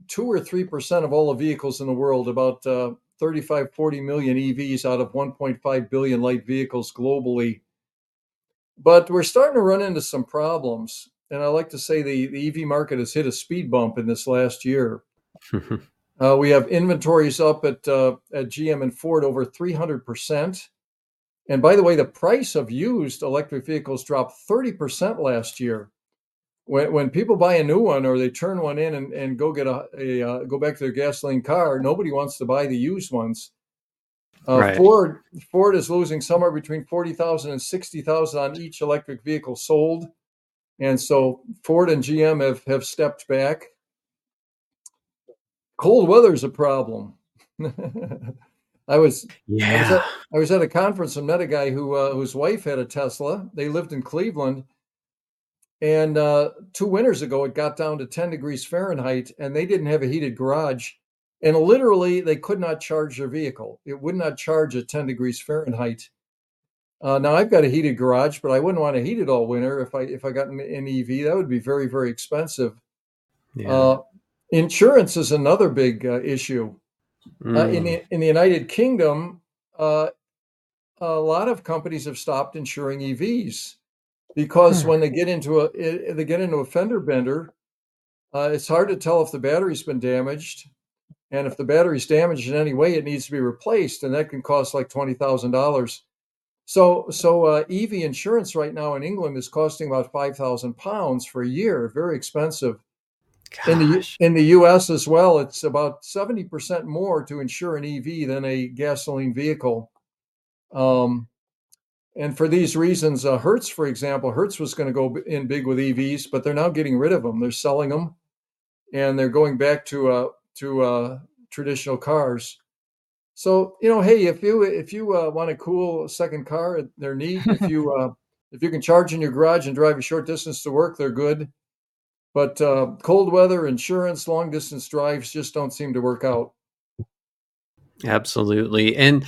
2 or 3% of all the vehicles in the world, about uh, 35, 40 million EVs out of 1.5 billion light vehicles globally. But we're starting to run into some problems. And I like to say the, the EV market has hit a speed bump in this last year. uh, we have inventories up at uh, at GM and Ford over 300 percent. And by the way, the price of used electric vehicles dropped 30 percent last year. When, when people buy a new one or they turn one in and, and go get a, a uh, go back to their gasoline car, nobody wants to buy the used ones. Uh, right. Ford Ford is losing somewhere between 40,000 and 60,000 on each electric vehicle sold. And so Ford and GM have, have stepped back cold weather is a problem. I was yeah. I was, at, I was, at, a conference and met a guy who uh, whose wife had a Tesla. They lived in Cleveland, and uh, two winters ago it got down to ten degrees Fahrenheit, and they didn't have a heated garage, and literally they could not charge their vehicle. It would not charge at ten degrees Fahrenheit. Uh, now I've got a heated garage, but I wouldn't want to heat it all winter if I if I got an, an EV. That would be very very expensive. Yeah. Uh, Insurance is another big uh, issue. Mm. Uh, in, mm. the, in the United Kingdom, uh, a lot of companies have stopped insuring EVs because hmm. when they get into a they get into a fender bender, uh, it's hard to tell if the battery's been damaged, and if the battery's damaged in any way, it needs to be replaced, and that can cost like twenty thousand dollars. So, so uh, EV insurance right now in England is costing about five thousand pounds for a year. Very expensive. Gosh. In the in the U.S. as well, it's about seventy percent more to insure an EV than a gasoline vehicle. Um, and for these reasons, uh, Hertz, for example, Hertz was going to go in big with EVs, but they're now getting rid of them. They're selling them, and they're going back to uh, to uh, traditional cars. So you know, hey, if you if you uh, want a cool second car, they're neat. If you uh, if you can charge in your garage and drive a short distance to work, they're good. But uh, cold weather, insurance, long distance drives just don't seem to work out. Absolutely, and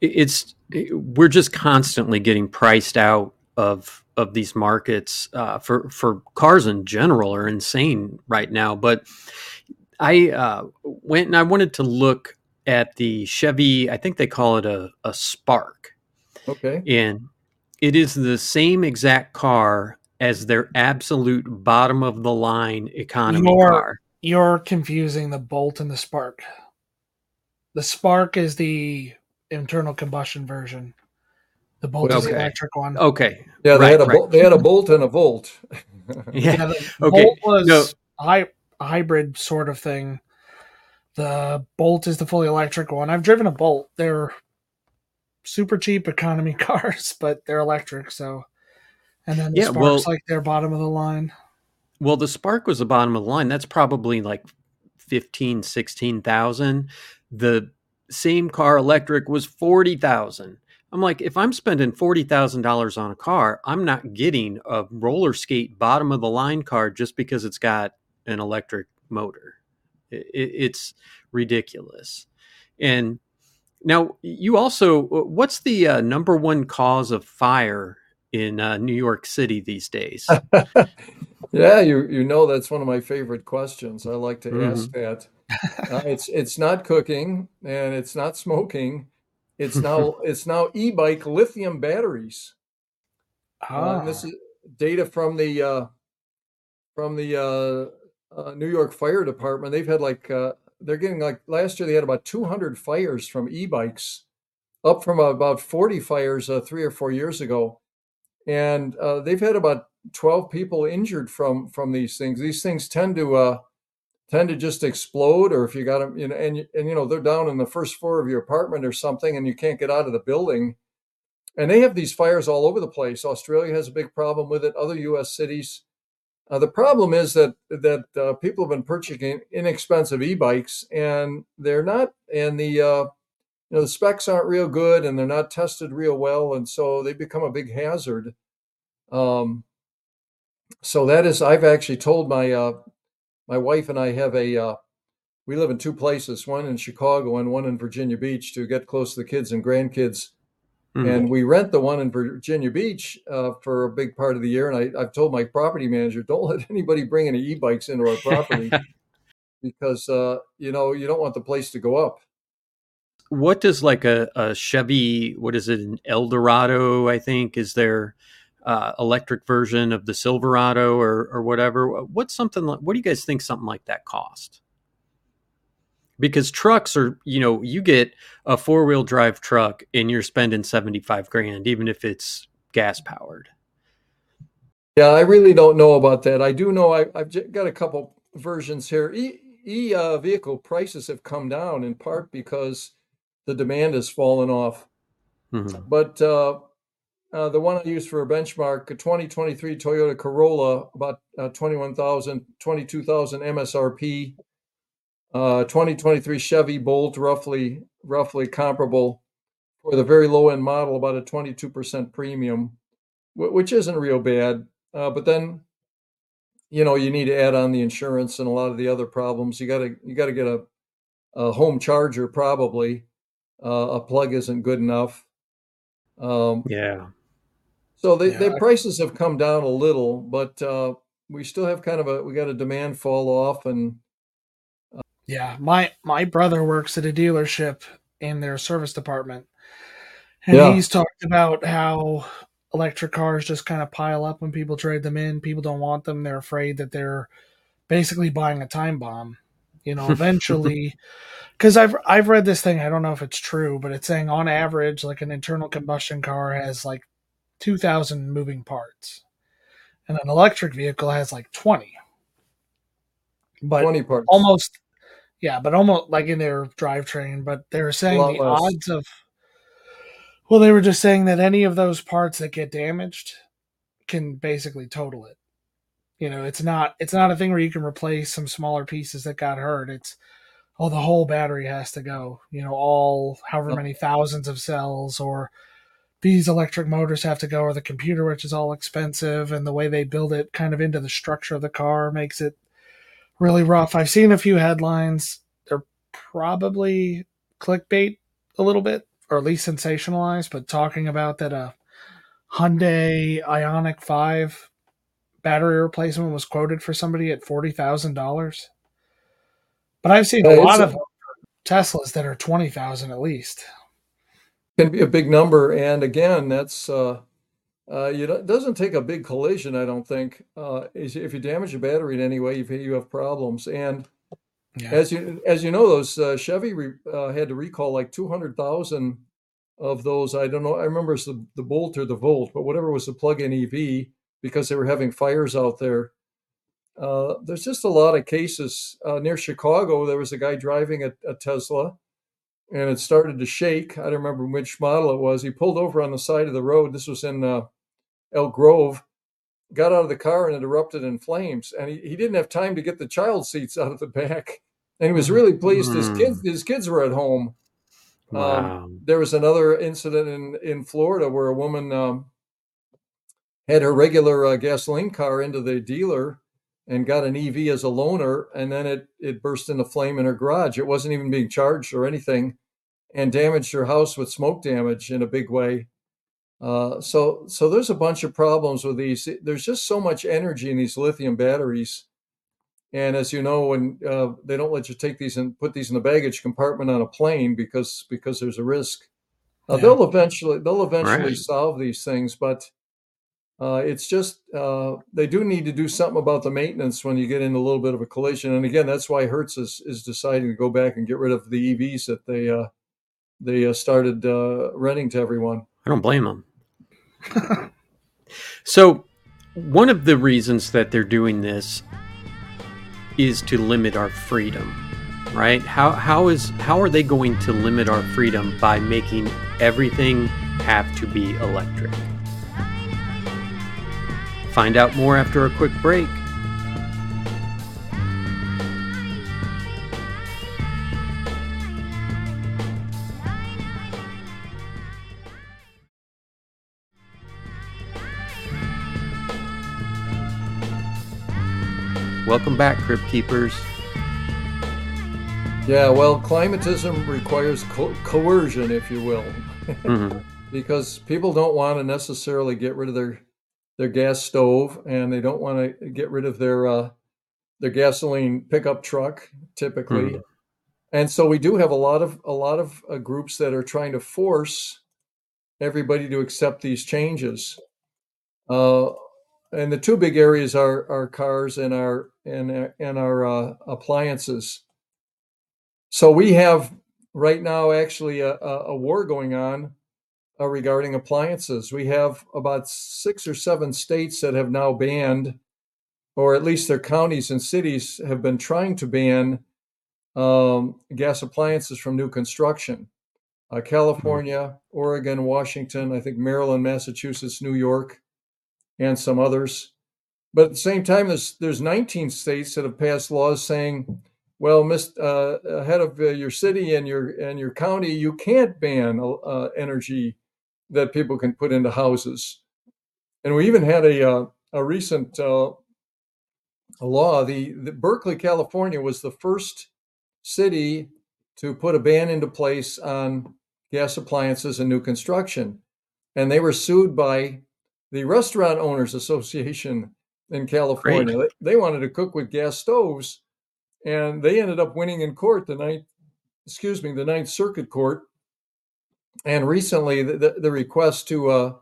it's we're just constantly getting priced out of of these markets uh, for for cars in general are insane right now. But I uh, went and I wanted to look at the Chevy. I think they call it a, a Spark. Okay, and it is the same exact car as their absolute bottom of the line economy you're, car. You're confusing the Bolt and the Spark. The Spark is the internal combustion version. The Bolt okay. is the electric one. Okay. Yeah, they right, had a right. they had a Bolt and a Volt. yeah. yeah okay. Bolt was no. hi- hybrid sort of thing. The Bolt is the fully electric one. I've driven a Bolt. They're super cheap economy cars, but they're electric, so and then the yeah, Spark's well, like their bottom of the line. Well, the Spark was the bottom of the line. That's probably like 15, 16,000. The same car electric was 40,000. I'm like, if I'm spending $40,000 on a car, I'm not getting a roller skate bottom of the line car just because it's got an electric motor. It, it's ridiculous. And now, you also, what's the uh, number one cause of fire in uh, New York City these days? yeah, you you know that's one of my favorite questions. I like to mm-hmm. ask that. Uh, it's it's not cooking and it's not smoking. It's now it's now e-bike lithium batteries. Ah. Uh, this is data from the uh, from the uh, uh, New York Fire Department. They've had like uh, they're getting like last year they had about 200 fires from e-bikes, up from about 40 fires uh, three or four years ago, and uh, they've had about 12 people injured from from these things. These things tend to uh, tend to just explode, or if you got them, you know, and and you know they're down in the first floor of your apartment or something, and you can't get out of the building. And they have these fires all over the place. Australia has a big problem with it. Other U.S. cities. Uh, the problem is that that uh, people have been purchasing inexpensive e-bikes, and they're not, and the uh, you know the specs aren't real good, and they're not tested real well, and so they become a big hazard. Um, so that is, I've actually told my uh, my wife and I have a uh, we live in two places, one in Chicago and one in Virginia Beach, to get close to the kids and grandkids. Mm-hmm. And we rent the one in Virginia Beach uh, for a big part of the year. And I, have told my property manager, don't let anybody bring any e-bikes into our property because uh, you know you don't want the place to go up. What does like a, a Chevy? What is it? An Eldorado? I think is there uh, electric version of the Silverado or or whatever. What's something like? What do you guys think something like that cost? Because trucks are, you know, you get a four wheel drive truck and you're spending seventy five grand, even if it's gas powered. Yeah, I really don't know about that. I do know I, have got a couple versions here. E, e uh, vehicle prices have come down in part because the demand has fallen off. Mm-hmm. But uh, uh, the one I use for a benchmark, a 2023 Toyota Corolla, about uh, 21,000, 22,000 MSRP. Uh, 2023 Chevy Bolt, roughly roughly comparable. For the very low end model, about a 22% premium, which isn't real bad. Uh, but then, you know, you need to add on the insurance and a lot of the other problems. You got to you got to get a, a home charger probably. Uh, a plug isn't good enough. Um, yeah. So the, yeah. the prices have come down a little, but uh, we still have kind of a we got a demand fall off and. Uh, yeah, my my brother works at a dealership in their service department, and yeah. he's talked about how electric cars just kind of pile up when people trade them in. People don't want them; they're afraid that they're basically buying a time bomb. You know, eventually, because I've I've read this thing. I don't know if it's true, but it's saying on average, like an internal combustion car has like 2,000 moving parts. And an electric vehicle has like 20. But 20 parts. almost, yeah, but almost like in their drivetrain. But they were saying the less. odds of, well, they were just saying that any of those parts that get damaged can basically total it. You know, it's not it's not a thing where you can replace some smaller pieces that got hurt. It's oh, the whole battery has to go. You know, all however many thousands of cells or these electric motors have to go, or the computer, which is all expensive, and the way they build it kind of into the structure of the car makes it really rough. I've seen a few headlines. They're probably clickbait a little bit, or at least sensationalized, but talking about that a Hyundai Ioniq 5 battery replacement was quoted for somebody at $40,000. But I've seen a lot of Teslas that are 20,000 at least can be a big number. And again, that's uh, uh, you know, it doesn't take a big collision, I don't think. Uh, if you damage a battery in any way, you you have problems. And yeah. as you as you know, those uh, Chevy re, uh, had to recall like two hundred thousand of those. I don't know. I remember it's the the Bolt or the Volt, but whatever was the plug-in EV because they were having fires out there. Uh, there's just a lot of cases uh, near Chicago. There was a guy driving a, a Tesla and it started to shake. I don't remember which model it was. He pulled over on the side of the road. This was in uh, Elk Grove. Got out of the car and it erupted in flames. And he, he didn't have time to get the child seats out of the back. And he was really pleased. His kids hmm. his kids were at home. Um, wow. Um, there was another incident in in Florida where a woman um, had her regular uh, gasoline car into the dealer and got an EV as a loaner, and then it it burst into flame in her garage. It wasn't even being charged or anything, and damaged her house with smoke damage in a big way. Uh, so so there's a bunch of problems with these. There's just so much energy in these lithium batteries, and as you know, when uh, they don't let you take these and put these in the baggage compartment on a plane because because there's a risk. Uh, yeah. They'll eventually they'll eventually right. solve these things, but Uh, it's just uh, they do need to do something about the maintenance when you get in a little bit of a collision. And again, that's why Hertz is, is deciding to go back and get rid of the EVs that they uh, they uh, started uh, renting to everyone. I don't blame them. so, one of the reasons that they're doing this is to limit our freedom, right? How how is how are they going to limit our freedom by making everything have to be electric? Find out more after a quick break. Welcome back, Crypt Keepers. Yeah, well, climatism requires co- coercion, if you will, mm-hmm. because people don't want to necessarily get rid of their their gas stove and they don't want to get rid of their uh, their gasoline pickup truck typically. Mm. And so we do have a lot of a lot of uh, groups that are trying to force everybody to accept these changes. Uh, and the two big areas are our cars and our and and our uh, appliances. So we have right now actually a, a war going on uh, regarding appliances. We have about six or seven states that have now banned, or at least their counties and cities have been trying to ban um, gas appliances from new construction. Uh. California, mm-hmm. Oregon, Washington, I think Maryland, Massachusetts, New York, and some others. But at the same time, there's there's 19 states that have passed laws saying, well, mis- uh, ahead of uh, your city and your and your county, you can't ban uh, energy that people can put into houses. And we even had a uh, a recent uh, law. The, the, Berkeley, California, was the first city to put a ban into place on gas appliances and new construction, and they were sued by the Restaurant Owners Association in California. Great. They wanted to cook with gas stoves, and they ended up winning in court the ninth, excuse me, the Ninth Circuit Court and recently, the, the request to uh,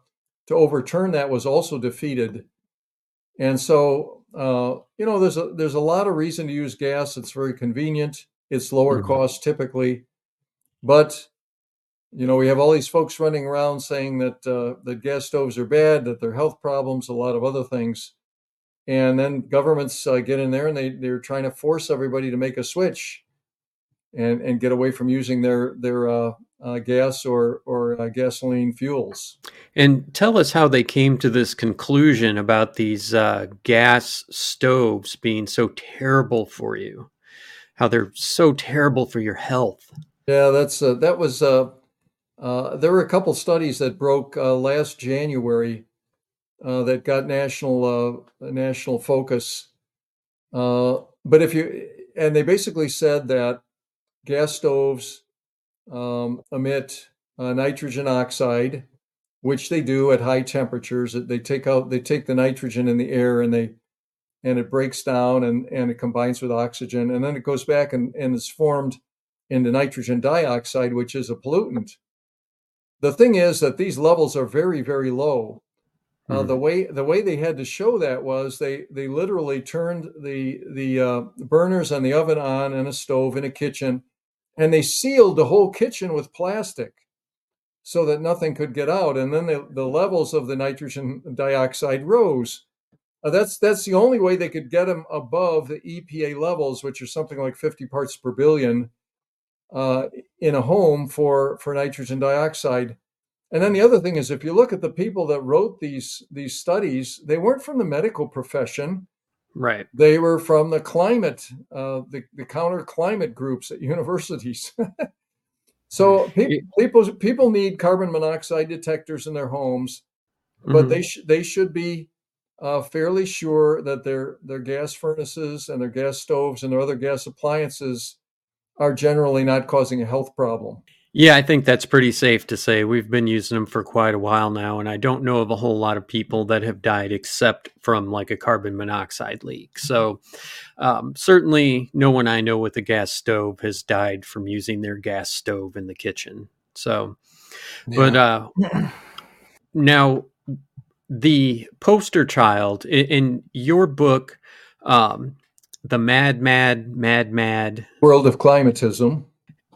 to overturn that was also defeated. And so, uh, you know, there's a there's a lot of reason to use gas. It's very convenient. It's lower mm-hmm. cost typically, but you know, we have all these folks running around saying that uh, that gas stoves are bad, that they're health problems, a lot of other things, and then governments uh, get in there and they they're trying to force everybody to make a switch and and get away from using their their uh, uh, gas or or uh, gasoline fuels. And tell us how they came to this conclusion about these uh, gas stoves being so terrible for you. How they're so terrible for your health. Yeah, that's uh, that was. Uh, uh, there were a couple studies that broke last January that got national national focus. but if you and they basically said that gas stoves um, emit uh, nitrogen oxide, which they do at high temperatures. They take out they take the nitrogen in the air and they and it breaks down and, and it combines with oxygen and then it goes back and, and is formed into nitrogen dioxide, which is a pollutant. The thing is that these levels are very, very low. Uh, mm-hmm. the way the way they had to show that was they they literally turned the the uh, burners on the oven on in a stove in a kitchen and they sealed the whole kitchen with plastic so that nothing could get out. And then the, the levels of the nitrogen dioxide rose. Uh, that's that's the only way they could get them above the EPA levels, which are something like 50 parts per billion uh, in a home for for nitrogen dioxide. And then the other thing is, if you look at the people that wrote these these studies, they weren't from the medical profession. Right. They were from the climate, uh, the, the counter climate groups at universities. so pe- people people need carbon monoxide detectors in their homes, but mm-hmm. they sh- they should be uh, fairly sure that their their gas furnaces and their gas stoves and their other gas appliances are generally not causing a health problem. Yeah, I think that's pretty safe to say. We've been using them for quite a while now, and I don't know of a whole lot of people that have died except from like a carbon monoxide leak. So, um, certainly, no one I know with a gas stove has died from using their gas stove in the kitchen. So, yeah. but uh, now the poster child in, in your book, um, the Mad, Mad, Mad, Mad World of Climatism.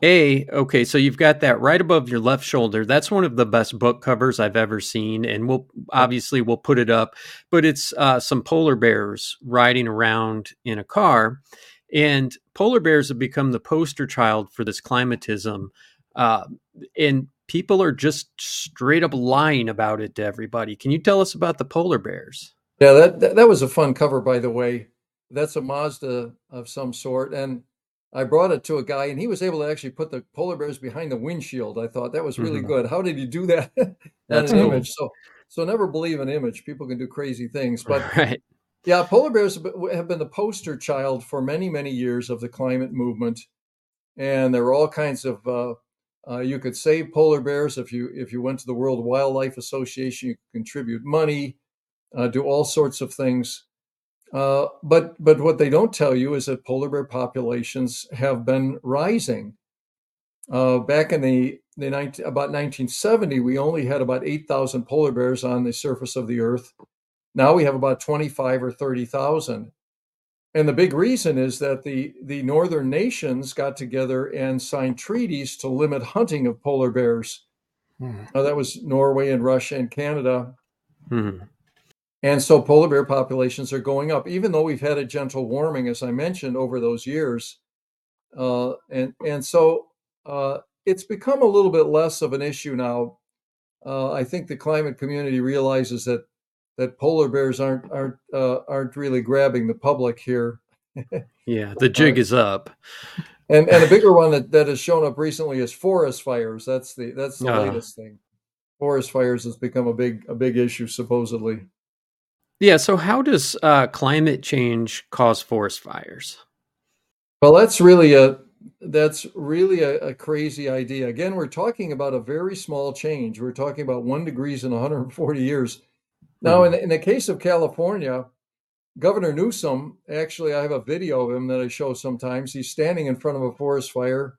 A, okay, so you've got that right above your left shoulder. That's one of the best book covers I've ever seen, and we'll obviously we'll put it up. But it's uh, some polar bears riding around in a car, and polar bears have become the poster child for this climatism. Uh, and people are just straight up lying about it to everybody. Can you tell us about the polar bears? Yeah, that that, that was a fun cover, by the way. That's a Mazda of some sort, and I brought it to a guy, and he was able to actually put the polar bears behind the windshield. I thought that was really mm-hmm. good. How did he do that? That's an cool. image. So, so never believe an image. People can do crazy things, but right. yeah, polar bears have been the poster child for many, many years of the climate movement, and there were all kinds of. Uh, uh, you could save polar bears if you if you went to the World Wildlife Association. You could contribute money, uh, do all sorts of things. Uh, but but what they don't tell you is that polar bear populations have been rising. Uh, back in the, the 19, about 1970, we only had about 8,000 polar bears on the surface of the Earth. Now we have about 25 or 30,000. And the big reason is that the, the northern nations got together and signed treaties to limit hunting of polar bears. Hmm. Uh, that was Norway and Russia and Canada. Hmm. And so polar bear populations are going up, even though we've had a gentle warming, as I mentioned, over those years. Uh, and and so uh, it's become a little bit less of an issue now. Uh, I think the climate community realizes that that polar bears aren't aren't uh, aren't really grabbing the public here. yeah, the jig is up. And and a bigger one that, that has shown up recently is forest fires. That's the that's the uh. latest thing. Forest fires has become a big a big issue supposedly. Yeah. So, how does uh, climate change cause forest fires? Well, that's really a that's really a, a, crazy idea. Again, we're talking about a very small change. We're talking about one degrees in 140 years. Now, mm-hmm. in, in the case of California, Governor Newsom, actually, I have a video of him that I show sometimes. He's standing in front of a forest fire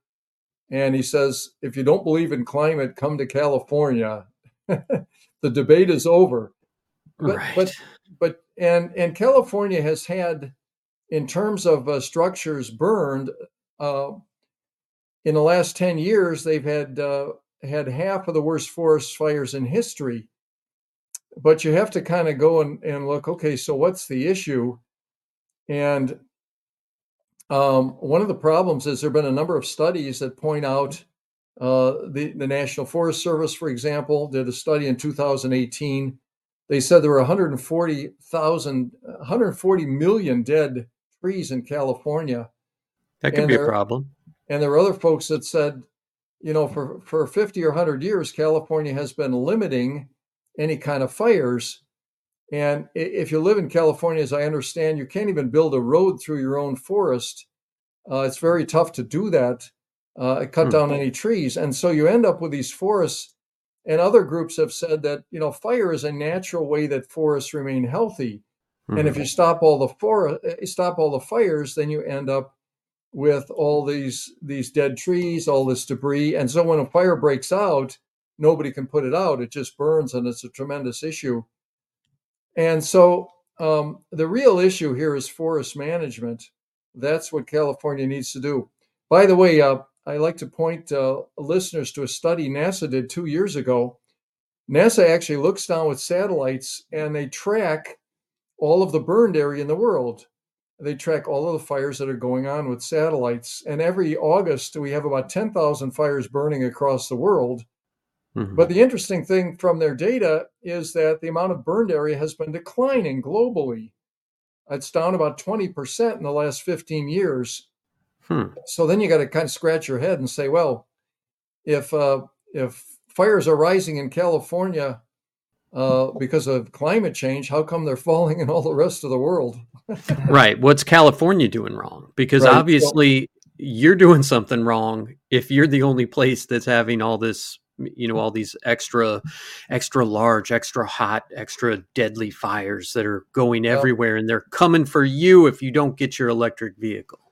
and he says, If you don't believe in climate, come to California. the debate is over. But, right. but but and and California has had, in terms of uh, structures burned, uh, in the last ten years they've had uh, had half of the worst forest fires in history. But you have to kind of go and, and look. Okay, so what's the issue? And um, one of the problems is there have been a number of studies that point out uh, the, the National Forest Service, for example, did a study in 2018 they said there were 140,000, 140 million dead trees in California. That could and be there, a problem. And there are other folks that said, you know, for, for 50 or 100 years, California has been limiting any kind of fires. And if you live in California, as I understand, you can't even build a road through your own forest. Uh, it's very tough to do that, uh, cut hmm. down any trees. And so you end up with these forests and other groups have said that, you know, fire is a natural way that forests remain healthy. Mm-hmm. And if you hmm. stop all the forest, eh, stop all the fires, then you end up with all these these dead trees, all this debris. And so when a fire breaks out, nobody can put it out. It just burns and it's a tremendous issue. And so um, the real issue here is forest management. That's what California needs to do. By the way, uh, I like to point uh, listeners to a study NASA did two years ago. NASA actually looks down with satellites and they track all of the burned area in the world. They track all of the fires that are going on with satellites. And every August, we have about 10,000 fires burning across the world. Mm-hmm. But the interesting thing from their data is that the amount of burned area has been declining globally. It's down about 20% in the last 15 years. Hmm. So then you got to kind of scratch your head and say, well, if uh, if fires are rising in California uh, because of climate change, how come they're falling in all the rest of the world? right. What's California doing wrong? Because right. obviously you're doing something wrong if you're the only place that's having all this you know all these extra extra large extra hot extra deadly fires that are going everywhere and they're coming for you if you don't get your electric vehicle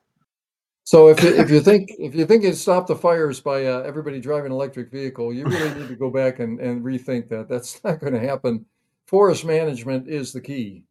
so if if you think if you think it stop the fires by uh, everybody driving an electric vehicle, you really need to go back and, and rethink that. That's not going to happen forest management is the key.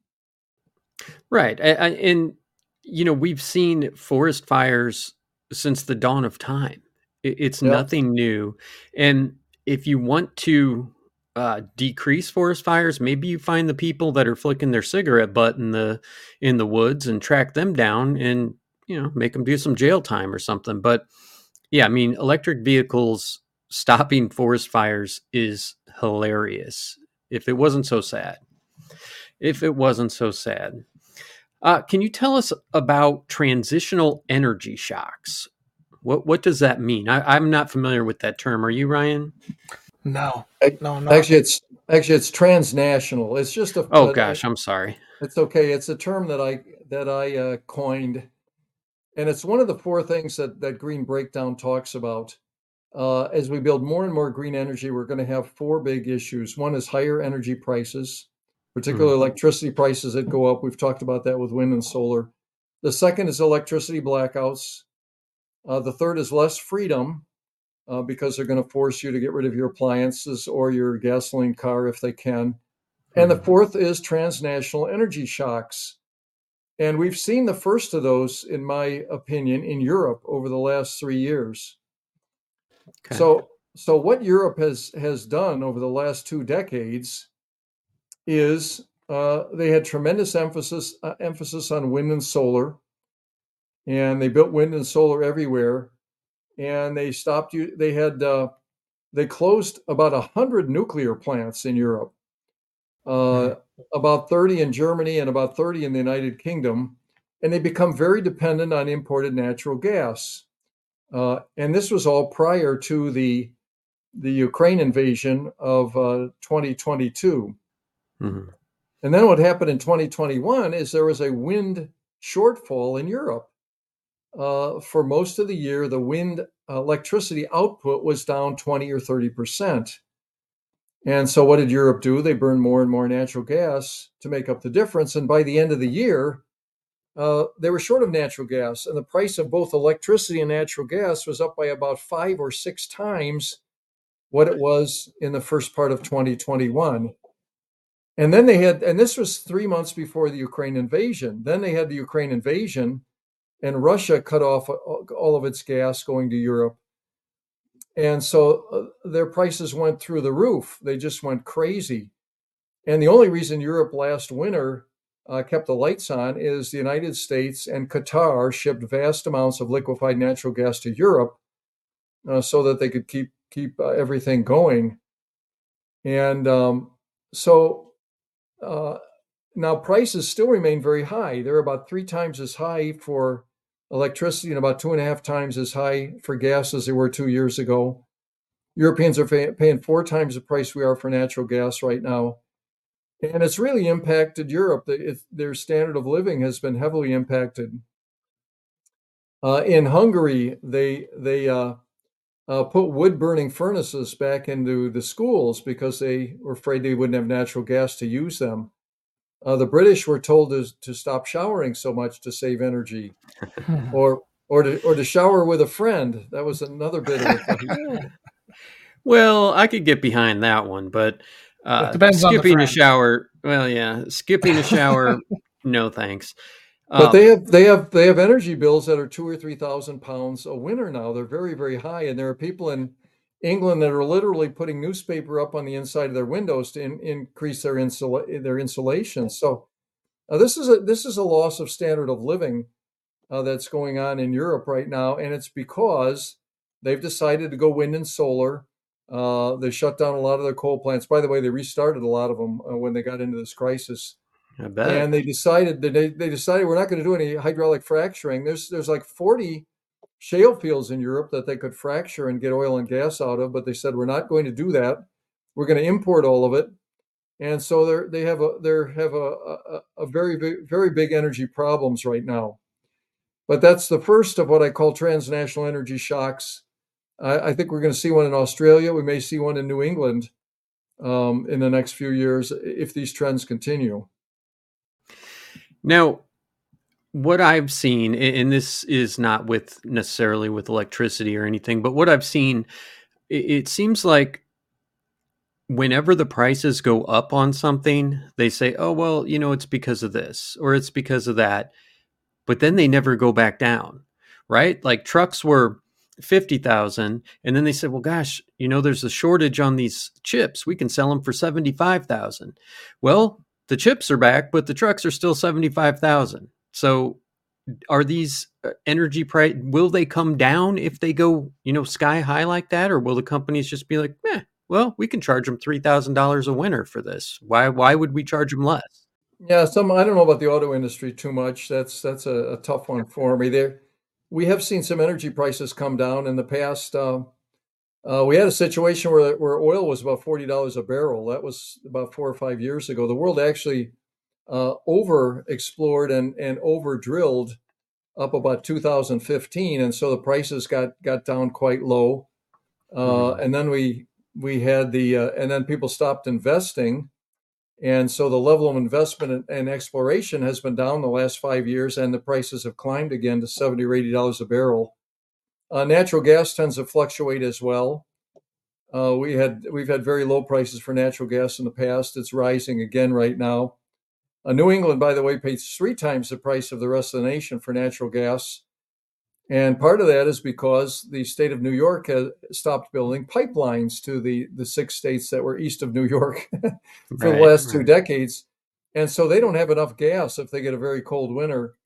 Right. And, you know, we've seen forest fires since the dawn of time. It's yep. nothing new. And if you want to uh, decrease forest fires, maybe you find the people that are flicking their cigarette butt in the in the woods and track them down and you know make them do some jail time or something. But yeah, I mean, electric vehicles stopping forest fires is hilarious. If it wasn't so sad, if it wasn't so sad. Uh, can you tell us about transitional energy shocks? What what does that mean? I, am not familiar with that term. Are you, Ryan? No, no, no. Actually, it's actually it's transnational. It's just a. Oh gosh, I'm sorry. It's okay. It's a term that I that I uh, coined, and it's one of the four things that that Green Breakdown talks about. Uh, as we build more and more green energy, we're going to have four big issues. One is higher energy prices, particularly mm-hmm. electricity prices that go up. We've talked about that with wind and solar. The second is electricity blackouts. Uh, the third is less freedom uh, because they're going to force you to get rid of your appliances or your gasoline car if they can. And the hmm. fourth is transnational energy shocks. And we've seen the first of those, in my opinion, in Europe over the last three years. Okay. So, so what Europe has has done over the last two decades is uh, they had tremendous emphasis uh, emphasis on wind and solar, and they built wind and solar everywhere and they stopped you. They had uh, they closed about a hundred nuclear plants in Europe, uh, about thirty in Germany, and about thirty in the United Kingdom, and they become very dependent on imported natural gas. Uh, and this was all prior to the the Ukraine invasion of uh, 2022. Mm-hmm. And then what happened in 2021 is there was a wind shortfall in Europe uh, for most of the year, the wind electricity output was down 20 or 30 percent. And so, what did Europe do? They burned more and more natural gas to make up the difference. And by the end of the year, uh, they were short of natural gas, and the price of both electricity and natural gas was up by about five or six times what it was in the first part of 2021. And then they had, and this was three months before the Ukraine invasion. Then they had the Ukraine invasion, and Russia cut off all of its gas going to Europe. And so uh, their prices went through the roof. They just went crazy. And the only reason Europe last winter uh, kept the lights on is the United States and Qatar shipped vast amounts of liquefied natural gas to Europe uh, so that they could keep keep uh, everything going. And um, so uh, now prices still remain very high. They're about three times as high for electricity and about two and a half times as high for gas as they were two years ago. Europeans are paying four times the price we are for natural gas right now. And it's really impacted Europe. It, their standard of living has been heavily impacted. Uh, in Hungary, they they uh, uh, put wood burning furnaces back into the schools because they were afraid they wouldn't have natural gas to use them. Uh, the British were told to, to stop showering so much to save energy, or or to or to shower with a friend. That was another bit of a Well, I could get behind that one, but uh, skipping a shower. Well, yeah, skipping a shower. no thanks. But um, they have they have they have energy bills that are two or three thousand pounds a winter now. They're very very high, and there are people in England that are literally putting newspaper up on the inside of their windows to in, increase their insula- their insulation. So uh, this is a this is a loss of standard of living uh, that's going on in Europe right now, and it's because they've decided to go wind and solar. Uh, they shut down a lot of their coal plants. By the way, they restarted a lot of them uh, when they got into this crisis. And they decided that they, they decided we're not going to do any hydraulic fracturing. There's there's like 40 shale fields in Europe that they could fracture and get oil and gas out of, but they said we're not going to do that. We're going to import all of it, and so they they have a they have a, a, a very big, very big energy problems right now. But that's the first of what I call transnational energy shocks. I, I think we're going to see one in Australia. We may see one in New England um, in the next few years if these trends continue. Now, what I've seen, and this is not with necessarily with electricity or anything, but what I've seen, it seems like whenever the prices go up on something, they say, "Oh, well, you know, it's because of this or it's because of that." But then they never go back down, right? Like trucks were 50,000 and then they said, "Well, gosh, you know, there's a shortage on these chips. We can sell them for 75,000." Well, the chips are back, but the trucks are still 75,000. So are these uh, energy price will they come down if they go, you know, sky high like that or will the companies just be like, "Eh, well, we can charge them three thousand dollars a winter for this. Why? Why would we charge them less? Yeah, some I don't know about the auto industry too much. That's that's a, a tough one for me. There, we have seen some energy prices come down in the past. Uh, uh, we had a situation where where oil was about forty dollars a barrel. That was about four or five years ago. The world actually uh, over explored and and over drilled up about 2015, and so the prices got got down quite low. Uh, mm-hmm. And then we we had the uh, and then people stopped investing. And so the level of investment and, exploration has been down the last five years and the prices have climbed again to 70 or 80 dollars a barrel. Uh, natural gas tends to fluctuate as well. Uh, we had we've had very low prices for natural gas in the past. It's rising again right now uh, new england by the way pays three times the price of the rest of the nation for natural gas and part of that is because the state of New York has stopped building pipelines to the, the six states that were east of New York for right, the last right. two decades. And so they don't have enough gas if they get a very cold winter.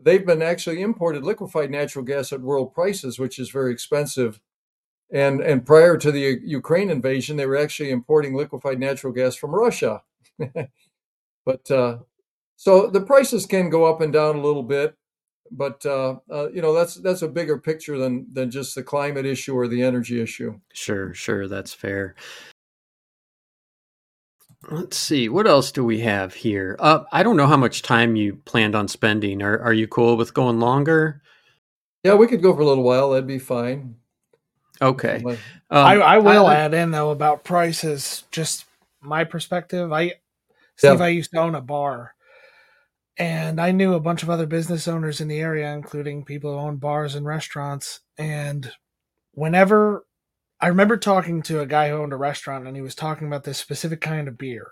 They've been actually imported liquefied natural gas at world prices, which is very expensive. And, and prior to the Ukraine invasion, they were actually importing liquefied natural gas from Russia. but uh, so the prices can go up and down a little bit but uh, uh, you know that's that's a bigger picture than than just the climate issue or the energy issue. Sure, sure, that's fair. Let's see, what else do we have here? Uh, I don't know how much time you planned on spending. Are are you cool with going longer? Yeah, we could go for a little while. That'd be fine. Okay. Um, I, I will I, add in though about prices. Just my perspective. I Steve, yeah. I used to own a bar and I knew a bunch of other business owners in the area, including people who own bars and restaurants. And whenever I remember talking to a guy who owned a restaurant and he was talking about this specific kind of beer.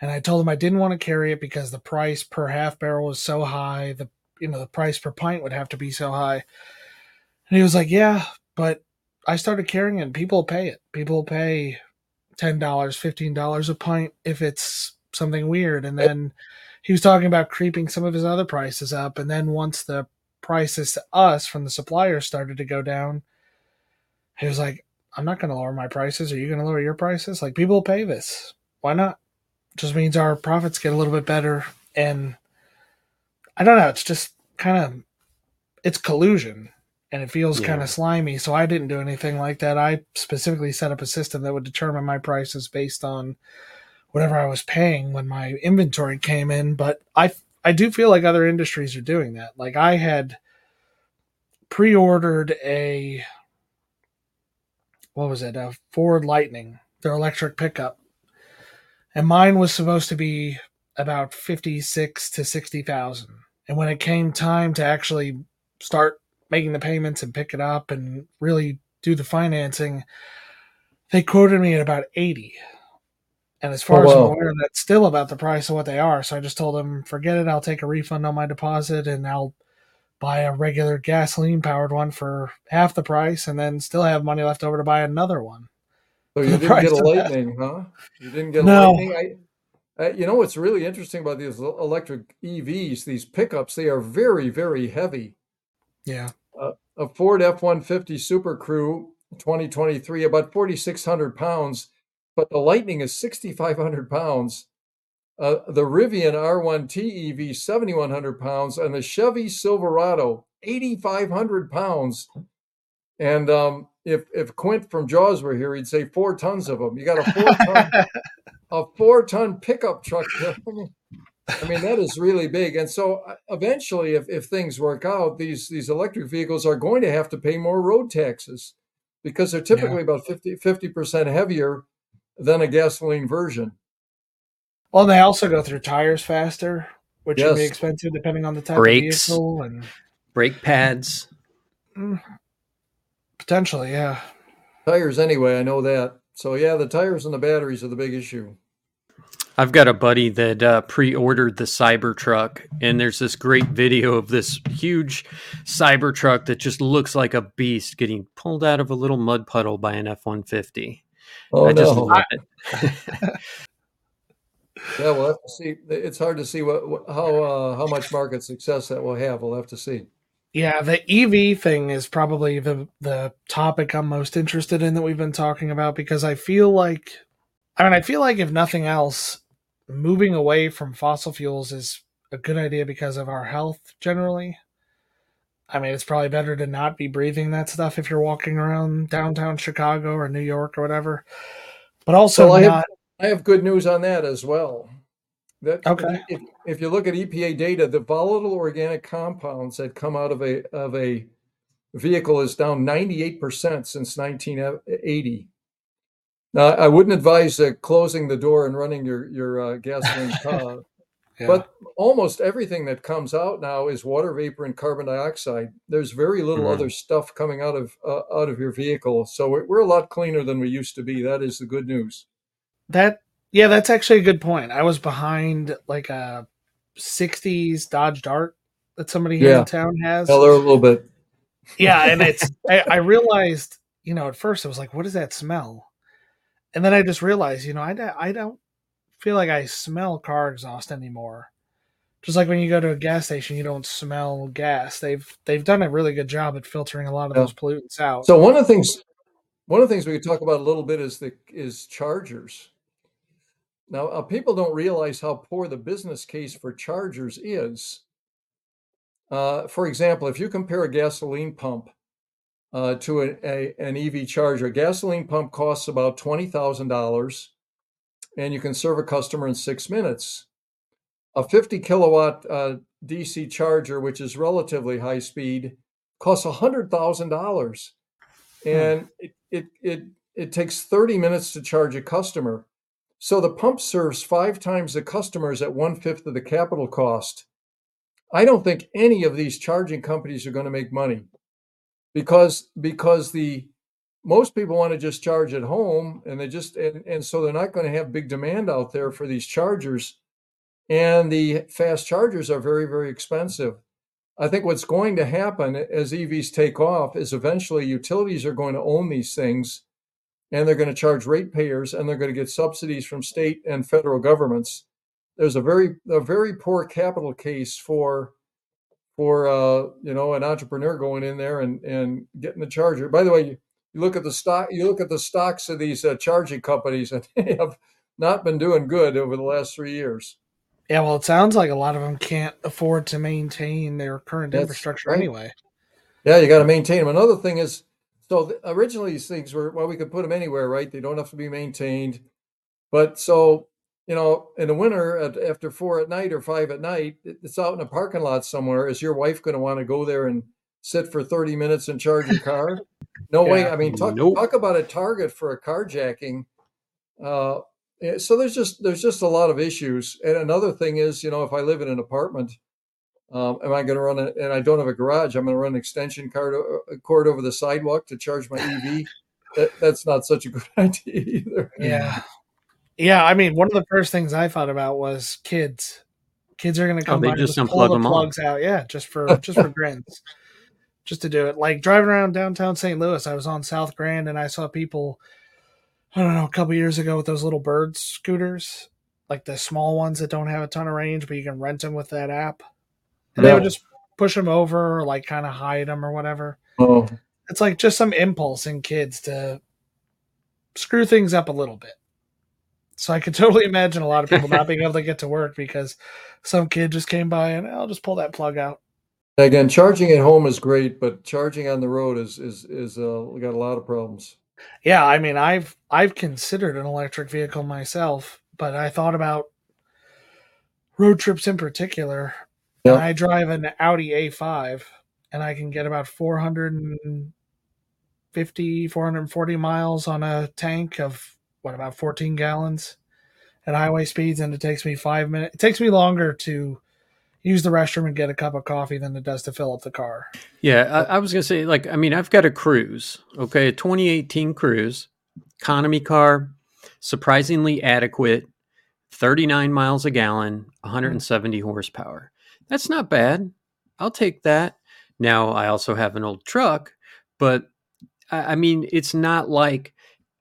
And I told him I didn't want to carry it because the price per half barrel was so high. The you know, the price per pint would have to be so high. And he was like, Yeah, but I started carrying it and people pay it. People pay ten dollars, fifteen dollars a pint if it's something weird. And then he was talking about creeping some of his other prices up, and then once the prices to us from the suppliers started to go down, he was like, "I'm not going to lower my prices. Are you going to lower your prices? Like people pay this. Why not? Just means our profits get a little bit better." And I don't know. It's just kind of it's collusion and it feels yeah. kind of slimy. So I didn't do anything like that. I specifically set up a system that would determine my prices based on whatever I was paying when my inventory came in. But I I do feel like other industries are doing that. Like I had pre-ordered a what was it? A Ford Lightning, their electric pickup. And mine was supposed to be about 56 to 60,000. And when it came time to actually start making the payments and pick it up and really do the financing, they quoted me at about 80. And as far oh, as I'm aware, that's still about the price of what they are. So I just told them, forget it. I'll take a refund on my deposit and I'll buy a regular gasoline powered one for half the price and then still have money left over to buy another one. So you didn't get a lightning, that. huh? You didn't get a no. lightning? I, I, you know what's really interesting about these electric EVs, these pickups, they are very, very heavy. Yeah. Uh, a Ford F 150 Super Crew 2023, about 4,600 pounds but the Lightning is 6,500 pounds. Uh, the Rivian R1T EV, 7,100 pounds, and the Chevy Silverado, 8,500 pounds. And um, if if Quint from Jaws were here, he'd say four tons of them. You got a four ton, a four ton pickup truck. I mean, that is really big. And so uh, eventually, if, if things work out, these these electric vehicles are going to have to pay more road taxes because they're typically yeah. about 50 percent heavier than a gasoline version. Well, they also go through tires faster, which yes. can be expensive depending on the type Brakes, of vehicle and brake pads. Mm, potentially, yeah. Tires, anyway. I know that. So yeah, the tires and the batteries are the big issue. I've got a buddy that uh, pre-ordered the Cybertruck, and there's this great video of this huge Cybertruck that just looks like a beast getting pulled out of a little mud puddle by an F-150. Oh I just no! love it. Yeah, we'll have to see. It's hard to see what, what how uh, how much market success that will have. We'll have to see. Yeah, the EV thing is probably the the topic I'm most interested in that we've been talking about because I feel like I mean I feel like if nothing else moving away from fossil fuels is a good idea because of our health generally. I mean, it's probably better to not be breathing that stuff if you're walking around downtown Chicago or New York or whatever. But also Well, I have- I have good news on that as well. That Okay. If, if you look at EPA data, the volatile organic compounds that come out of a of a vehicle is down 98% since 1980. Now, I wouldn't advise uh, closing the door and running your your uh, gasoline car, yeah. but almost everything that comes out now is water vapor and carbon dioxide. There's very little Mhm. other stuff coming out of uh, out of your vehicle, so we're, we're a lot cleaner than we used to be. That is the good news. That yeah, that's actually a good point. I was behind like a '60s Dodge Dart that somebody here Yeah. in town has. Well, they're a little bit. Yeah, and it's I, I realized, you know, at first I was like, "What does that smell?" And then I just realized, you know, I I don't feel like I smell car exhaust anymore. Just like when you go to a gas station, you don't smell gas. They've they've done a really good job at filtering a lot of Yeah. those pollutants out. So one of the things, one of the things we could talk about a little bit is the is chargers. Now, uh, people don't realize how poor the business case for chargers is. Uh, for example, if you compare a gasoline pump uh, to a, a, an EV charger, a gasoline pump costs about twenty thousand dollars, and you can serve a customer in six minutes. A fifty kilowatt uh, DC charger, which is relatively high speed, costs hundred thousand dollars. And it, it it it takes 30 minutes to charge a customer. So the pump serves five times the customers at one fifth of the capital cost. I don't think any of these charging companies are going to make money because because the most people want to just charge at home and they just and, and so they're not going to have big demand out there for these chargers and the fast chargers are very very expensive I think what's going to happen as EVs take off is eventually utilities are going to own these things and they're going to charge ratepayers and they're going to get subsidies from state and federal governments. There's a very a very poor capital case for for uh, you know an entrepreneur going in there and and getting the charger. By the way, you, look at the stock you look at the stocks of these uh, charging companies and they have not been doing good over the last 3 years. yeah, well, it sounds like a lot of them can't afford to maintain their current That's infrastructure right. anyway. Yeah, you got to maintain them. Another thing is, so th- originally these things were well, we could put them anywhere, right? They don't have to be maintained. But so you know, in the winter, at, after four at night or five at night, it's out in a parking lot somewhere. Is your wife going to want to go there and sit for thirty minutes and charge your car? No way. I mean, talk Nope. talk about a target for a carjacking. Uh, so there's just there's just a lot of issues. And another thing is, you know, if I live in an apartment, um, am I going to run a, and I don't have a garage, I'm going to run an extension cord, uh, cord over the sidewalk to charge my EV. that, that's not such a good idea either. Yeah. Yeah, I mean, one of the first things I thought about was kids. Kids are going to come they by and just just pull unplug the 'em all. plugs out. Yeah, just for just for grins, just to do it. Like driving around downtown St. Louis, I was on South Grand and I saw people. I don't know, a couple years ago with those little bird scooters, like the small ones that don't have a ton of range, but you can rent them with that app. And they would just push them over, or like kind of hide them or whatever. Oh, It's like just some impulse in kids to screw things up a little bit. So I could totally imagine a lot of people not being able to get to work because some kid just came by and I'll just pull that plug out. Again, charging at home is great, but charging on the road is is is uh, got a lot of problems. Yeah, I mean I've I've considered an electric vehicle myself, but I thought about road trips in particular. Yeah. I drive an Audi A5 and I can get about 450 440 miles on a tank of what about 14 gallons at highway speeds and it takes me 5 minutes. It takes me longer to use the restroom and get a cup of coffee than it does to fill up the car. Yeah, I, I was gonna say, like, I mean, I've got a Cruze, okay, a 2018 Cruze, economy car, surprisingly adequate, 39 miles a gallon, 170 horsepower. That's not bad. I'll take that. Now, I also have an old truck, but I mean, it's not like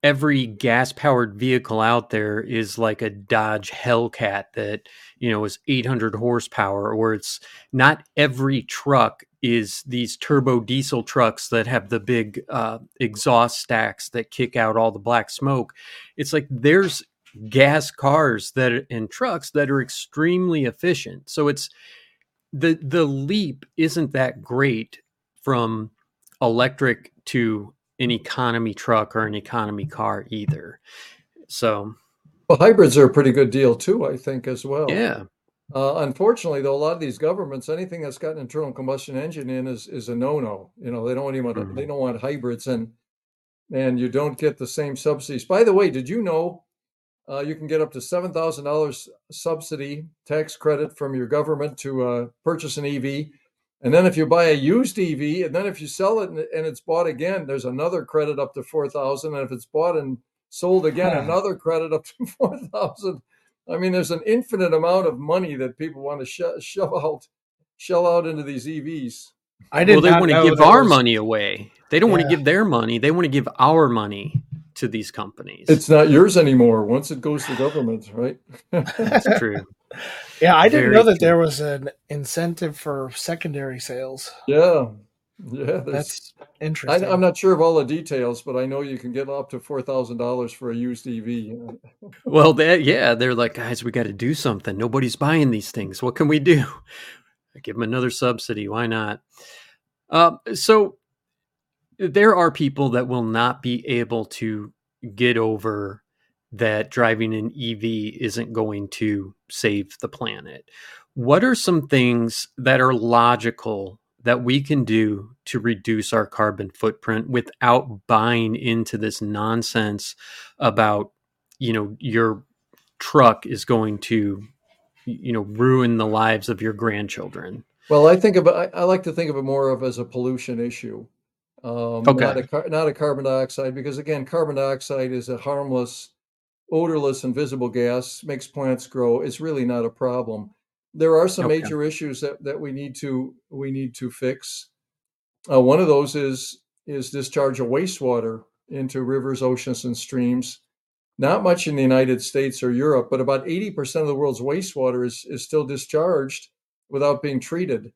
every gas powered vehicle out there is like a Dodge Hellcat that, you know, is 800 horsepower, or it's not every truck is these turbo diesel trucks that have the big uh, exhaust stacks that kick out all the black smoke. It's like there's gas cars that and trucks that are extremely efficient. So it's the the leap isn't that great from electric to an economy truck or an economy car either. So, well, hybrids are a pretty good deal too, I think, as well. Yeah. Uh, unfortunately, though, a lot of these governments, anything that's got an internal combustion engine in is is a no no. You know, they don't even mm-hmm. they don't want hybrids, and and you don't get the same subsidies. By the way, did you know uh, you can get up to seven thousand dollars subsidy tax credit from your government to uh, purchase an EV? And then if you buy a used EV, and then if you sell it and, and it's bought again, there's another credit up to four thousand. And if it's bought and sold again, another credit up to four thousand. I mean, there's an infinite amount of money that people want to sh- shove out, shell out into these EVs. I didn't. Well, they want to give our was... money away. They don't yeah. want to give their money. They want to give our money to these companies. It's not yours anymore once it goes to government, right? That's true. Yeah, I didn't Very know that true. there was an incentive for secondary sales. Yeah. Yeah, that's interesting. I, am not sure of all the details, but I know you can get up to four thousand dollars for a used EV. well, that yeah, they're like, guys, we got to do something. Nobody's buying these things. What can we do? Give them another subsidy. Why not? Uh, so there are people that will not be able to get over that driving an EV isn't going to save the planet. What are some things that are logical that we can do to reduce our carbon footprint without buying into this nonsense about, you know, your truck is going to, you know, ruin the lives of your grandchildren? Well, I think of I, I like to think of it more of as a pollution issue, um, okay. not a not a carbon dioxide, because again, carbon dioxide is a harmless odorless invisible gas makes plants grow. It's really not a problem. There are some okay. major issues that, that we need to we need to fix. Uh, one of those is is discharge of wastewater into rivers oceans and streams. Not much in the united states or europe but about 80% of the world's wastewater is, is still discharged without being treated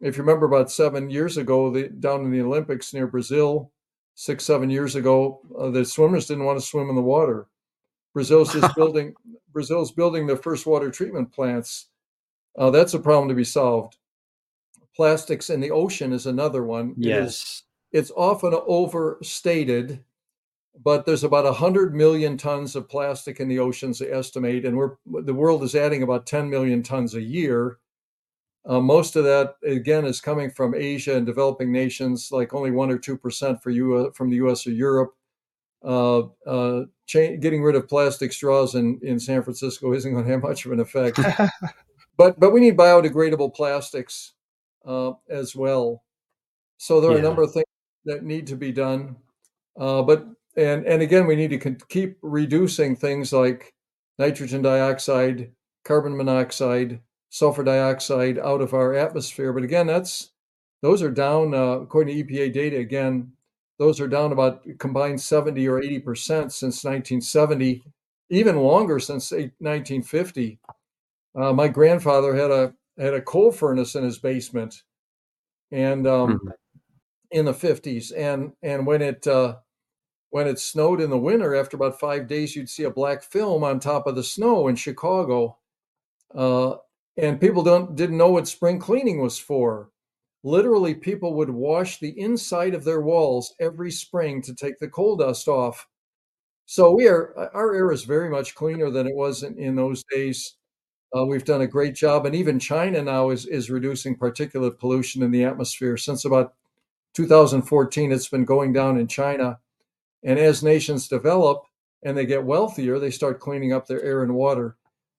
if you remember about seven years ago the, down in the olympics near brazil six seven years ago uh, the swimmers didn't want to swim in the water Brazil's just building Brazil's building the first water treatment plants. Uh, that's a problem to be solved. Plastics in the ocean is another one. Yes. It is, it's often overstated, but there's about 100 million tons of plastic in the oceans, they estimate, and we're, the world is adding about 10 million tons a year. Uh, most of that, again, is coming from Asia and developing nations, like only 1 or 2% for you, from the US or Europe. Uh, uh, cha- getting rid of plastic straws in, in San Francisco isn't going to have much of an effect. but but we need biodegradable plastics uh, as well. So there are yeah. a number of things that need to be done. Uh, but and and again, we need to con- keep reducing things like nitrogen dioxide, carbon monoxide, sulfur dioxide out of our atmosphere. But again, that's those are down uh, according to EPA data. Again, those are down about combined 70 or 80 percent since 1970, even longer since 1950. Uh, my grandfather had a had a coal furnace in his basement, and um, mm-hmm. in the 50s, and and when it uh, when it snowed in the winter, after about five days, you'd see a black film on top of the snow in Chicago, uh, and people don't didn't know what spring cleaning was for literally people would wash the inside of their walls every spring to take the coal dust off. So we are our air is very much cleaner than it was in, in those days. Uh, we've done a great job, and even China now is is reducing particulate pollution in the atmosphere. Since about 2014, it's been going down in China, and as nations develop and they get wealthier, they start cleaning up their air and water.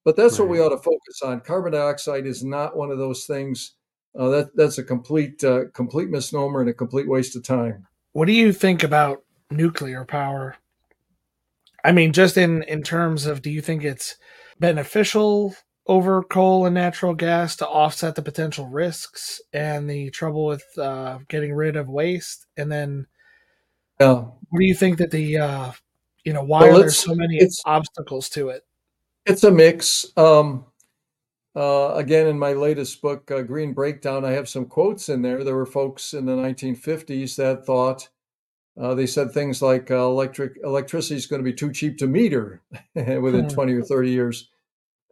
But that's right. what we ought to focus on. Carbon dioxide is not one of those things uh, that that's a complete uh, complete misnomer and a complete waste of time. What do you think about nuclear power? I mean, just in in terms of, do you think it's beneficial over coal and natural gas to offset the potential risks and the trouble with uh, getting rid of waste? And then, yeah. what do you think that the uh, you know why well, are there so many obstacles to it? It's a mix. Um, uh, again, in my latest book, uh, Green Breakdown, I have some quotes in there. There were folks in the 1950s that thought uh, they said things like uh, electric electricity is going to be too cheap to meter within hmm. 20 or 30 years,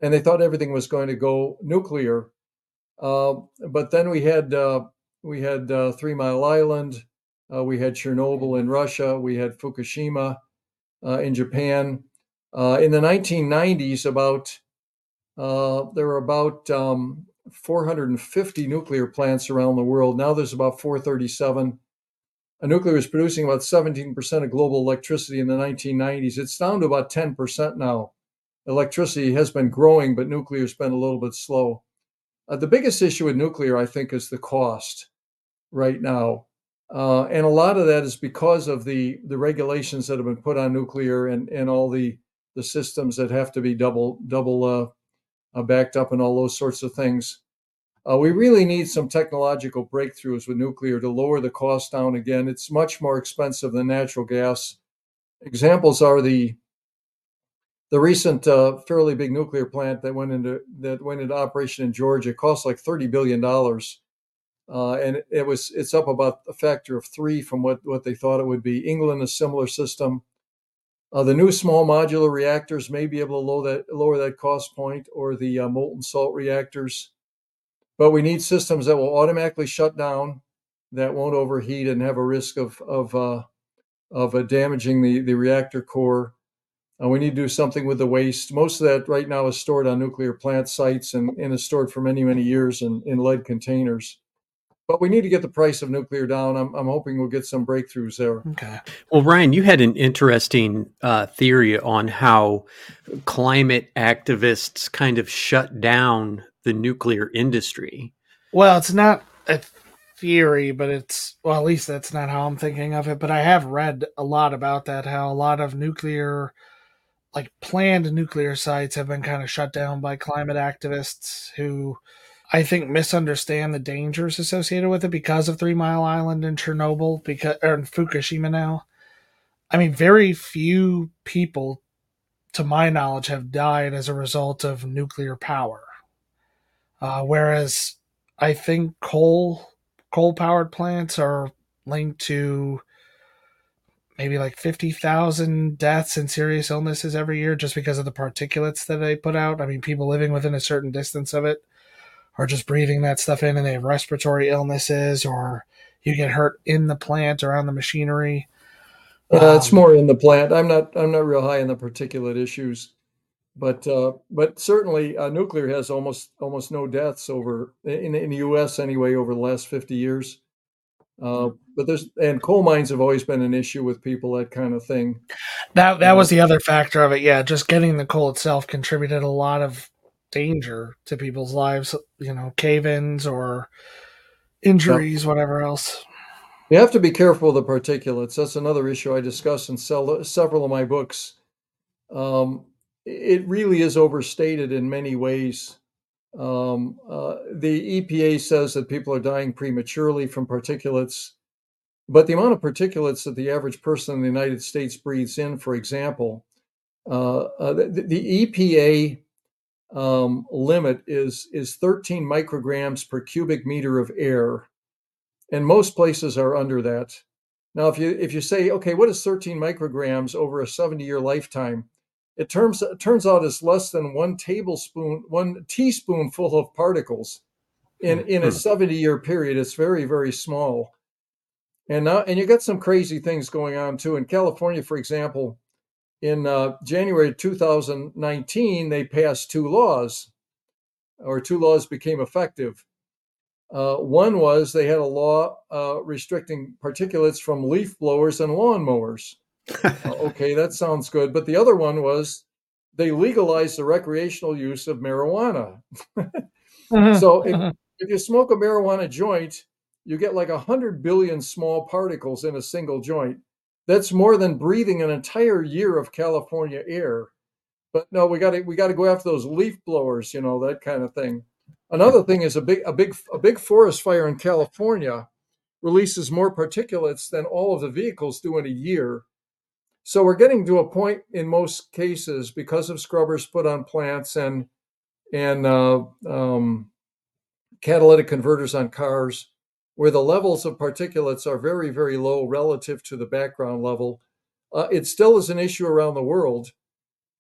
and they thought everything was going to go nuclear. Uh, but then we had uh, we had Three Mile Island, we had Chernobyl in Russia, we had Fukushima in Japan. In the 1990s, about uh, there were about um, 450 nuclear plants around the world. Now there's about 437. A nuclear was producing about 17% of global electricity in the 1990s. It's down to about 10% now. Electricity has been growing, but nuclear's been a little bit slow. Uh, the biggest issue with nuclear, I think, is the cost right now. Uh, and a lot of that is because of the, the regulations that have been put on nuclear and, and all the, the systems that have to be double double uh, uh, backed up and all those sorts of things. Uh, we really need some technological breakthroughs with nuclear to lower the cost down again. It's much more expensive than natural gas. Examples are the the recent uh, fairly big nuclear plant that went into that went into operation in Georgia. It cost like thirty billion dollars, uh, and it was it's up about a factor of three from what what they thought it would be. England a similar system. Uh, the new small modular reactors may be able to lower that, lower that cost point or the uh, molten salt reactors. But we need systems that will automatically shut down, that won't overheat and have a risk of, of, uh, of uh, damaging the, the reactor core. We need to do something with the waste. Most of that right now is stored on nuclear plant sites and, and is stored for many, many years in, in lead containers but we need to get the price of nuclear down. I'm, I'm hoping we'll get some breakthroughs there. Okay. Well, Ryan, you had an interesting uh, theory on how climate activists kind of shut down the nuclear industry. Well, it's not a theory, but it's, well, at least that's not how I'm thinking of it. But I have read a lot about that, how a lot of nuclear, like planned nuclear sites have been kind of shut down by climate activists who I think misunderstand the dangers associated with it because of Three Mile Island and Chernobyl, because or Fukushima now. I mean, very few people, to my knowledge, have died as a result of nuclear power. Uh, whereas I think coal coal powered plants are linked to maybe like 50,000 deaths and serious illnesses every year just because of the particulates that they put out. I mean, people living within a certain distance of it are just breathing that stuff in and they have respiratory illnesses or you get hurt in the plant or on the machinery. Uh, um, it's more in the plant. I'm not. I'm not real high in the particulate issues, but uh, but certainly uh, nuclear has almost almost no deaths over in in the U.S. anyway over the last 50 years. Uh, but there's and coal mines have always been an issue with people that kind of thing. That that was uh, the other factor of it. Yeah, just getting the coal itself contributed a lot of danger to people's lives, you know, cave ins or injuries, whatever else. You have to be careful of the particulates. That's another issue I discuss in several of my books. Um, it really is overstated in many ways. Um, uh, the EPA says that people are dying prematurely from particulates, but the amount of particulates that the average person in the United States breathes in, for example, uh, uh, the, the, EPA um, limit is is 13 micrograms per cubic meter of air, and most places are under that. Now, if you if you say, okay, what is 13 micrograms over a 70 year lifetime? It turns it turns out it's less than one tablespoon, one teaspoonful of particles in in a hmm. 70 year period. It's very very small. And now, and you got some crazy things going on too. In California, for example, in uh, January 2019, they passed two laws, or two laws became effective. Uh, one was they had a law uh, restricting particulates from leaf blowers and lawnmowers. Uh, okay, that sounds good. But the other one was they legalized the recreational use of marijuana. uh-huh, so if, uh-huh. if you smoke a marijuana joint, you get like 100 billion small particles in a single joint. That's more than breathing an entire year of California air. But no, we got to we got to go after those leaf blowers, you know, that kind of thing. Another thing is a big a big a big forest fire in California releases more particulates than all of the vehicles do in a year. So we're getting to a point in most cases because of scrubbers put on plants and and uh, um, catalytic converters on cars where the levels of particulates are very, very low relative to the background level. Uh, it still is an issue around the world.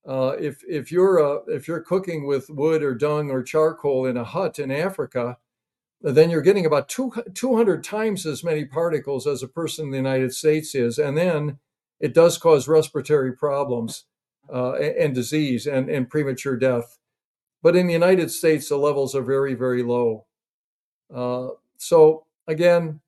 Uh, if if you're uh, if you're cooking with wood or dung or charcoal in a hut in Africa, then you're getting about two, 200 times as many particles as a person in the United States is, and then it does cause respiratory problems uh, and, and, disease and, and premature death. But in the United States, the levels are very very low. Uh, so again,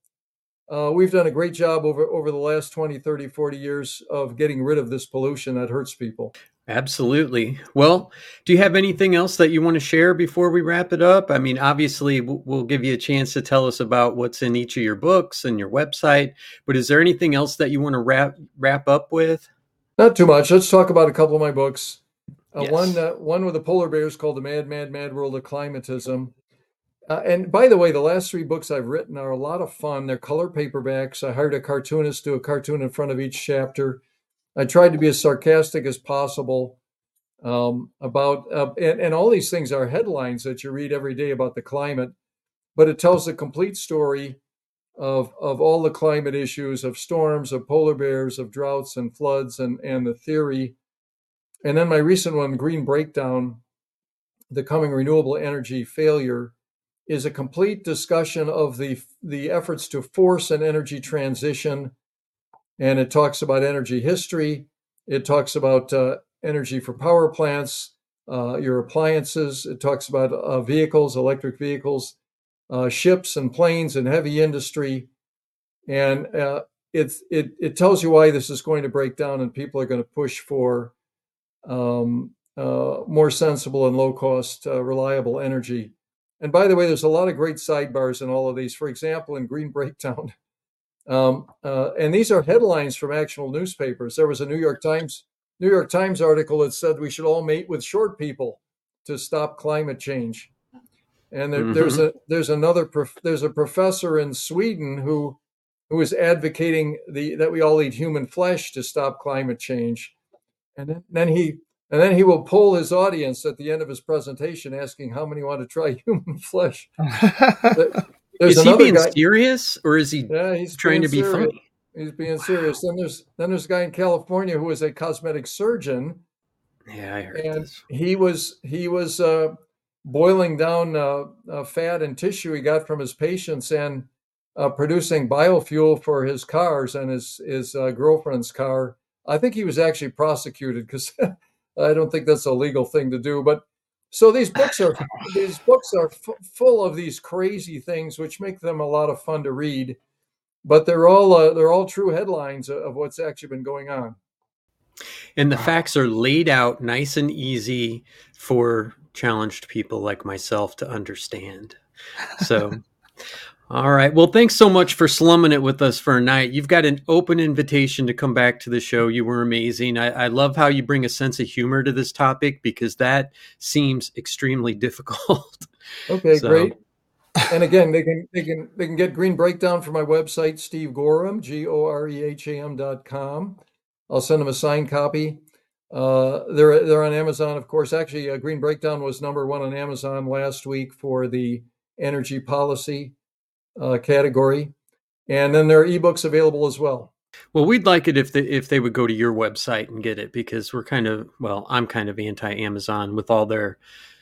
uh, we've done a great job over, over the last 20, 30, 40 years of getting rid of this pollution that hurts people. Absolutely. Well, do you have anything else that you want to share before we wrap it up? I mean, obviously, we'll give you a chance to tell us about what's in each of your books and your website. But is there anything else that you want to wrap wrap up with? Not too much. Let's talk about a couple of my books. Uh, yes. One, uh, one with the polar bears called "The Mad, Mad, Mad World of Climatism." Uh, and by the way, the last three books I've written are a lot of fun. They're color paperbacks. I hired a cartoonist to do a cartoon in front of each chapter. I tried to be as sarcastic as possible um, about, uh, and, and all these things are headlines that you read every day about the climate, but it tells a complete story of of all the climate issues, of storms, of polar bears, of droughts and floods, and and the theory. And then my recent one, Green Breakdown, the coming renewable energy failure is a complete discussion of the the efforts to force an energy transition, and it talks about energy history. It talks about uh, energy for power plants, uh, your appliances. It talks about uh, vehicles, electric vehicles, uh, ships and planes, and heavy industry, and uh, it it it tells you why this is going to break down, and people are going to push for um, uh, more sensible and low cost, reliable energy and by the way, there's a lot of great sidebars in all of these. For example, in Green Breakdown, um, uh, and these are headlines from actual newspapers. There was a New York Times New York Times article that said we should all mate with short people to stop climate change. And there, mm-hmm. there's a there's another prof, there's a professor in Sweden who who is advocating the that we all eat human flesh to stop climate change. And then, then he and then he will pull his audience at the end of his presentation asking how many want to try human flesh. is he being guy, serious or is he yeah, he's trying to be serious. funny? He's being serious. Then there's then there's a guy in California who is a cosmetic surgeon. Yeah, I heard and this. he was he was uh, boiling down uh, uh, fat and tissue he got from his patients and uh, producing biofuel for his cars and his his uh, girlfriend's car. I think he was actually prosecuted because I don't think that's a legal thing to do. But so these books are these books are f- full of these crazy things, which make them a lot of fun to read. But they're all uh, they're all true headlines of what's actually been going on. And the facts are laid out nice and easy for challenged people like myself to understand. So All right. Well, thanks so much for slumming it with us for a night. You've got an open invitation to come back to the show. You were amazing. I, I love how you bring a sense of humor to this topic because that seems extremely difficult. Okay, so. great. And again, they can they can they can get Green Breakdown from my website, Steve Goreham, G O R E H A M dot com. I'll send them a signed copy. Uh, they're they're on Amazon, of course. Actually, uh, Green Breakdown was number one on Amazon last week for the energy policy uh, category. And then there are ebooks available as well. Well, we'd like it if they, if they would go to your website and get it because we're kind of well, I'm kind of anti Amazon with all their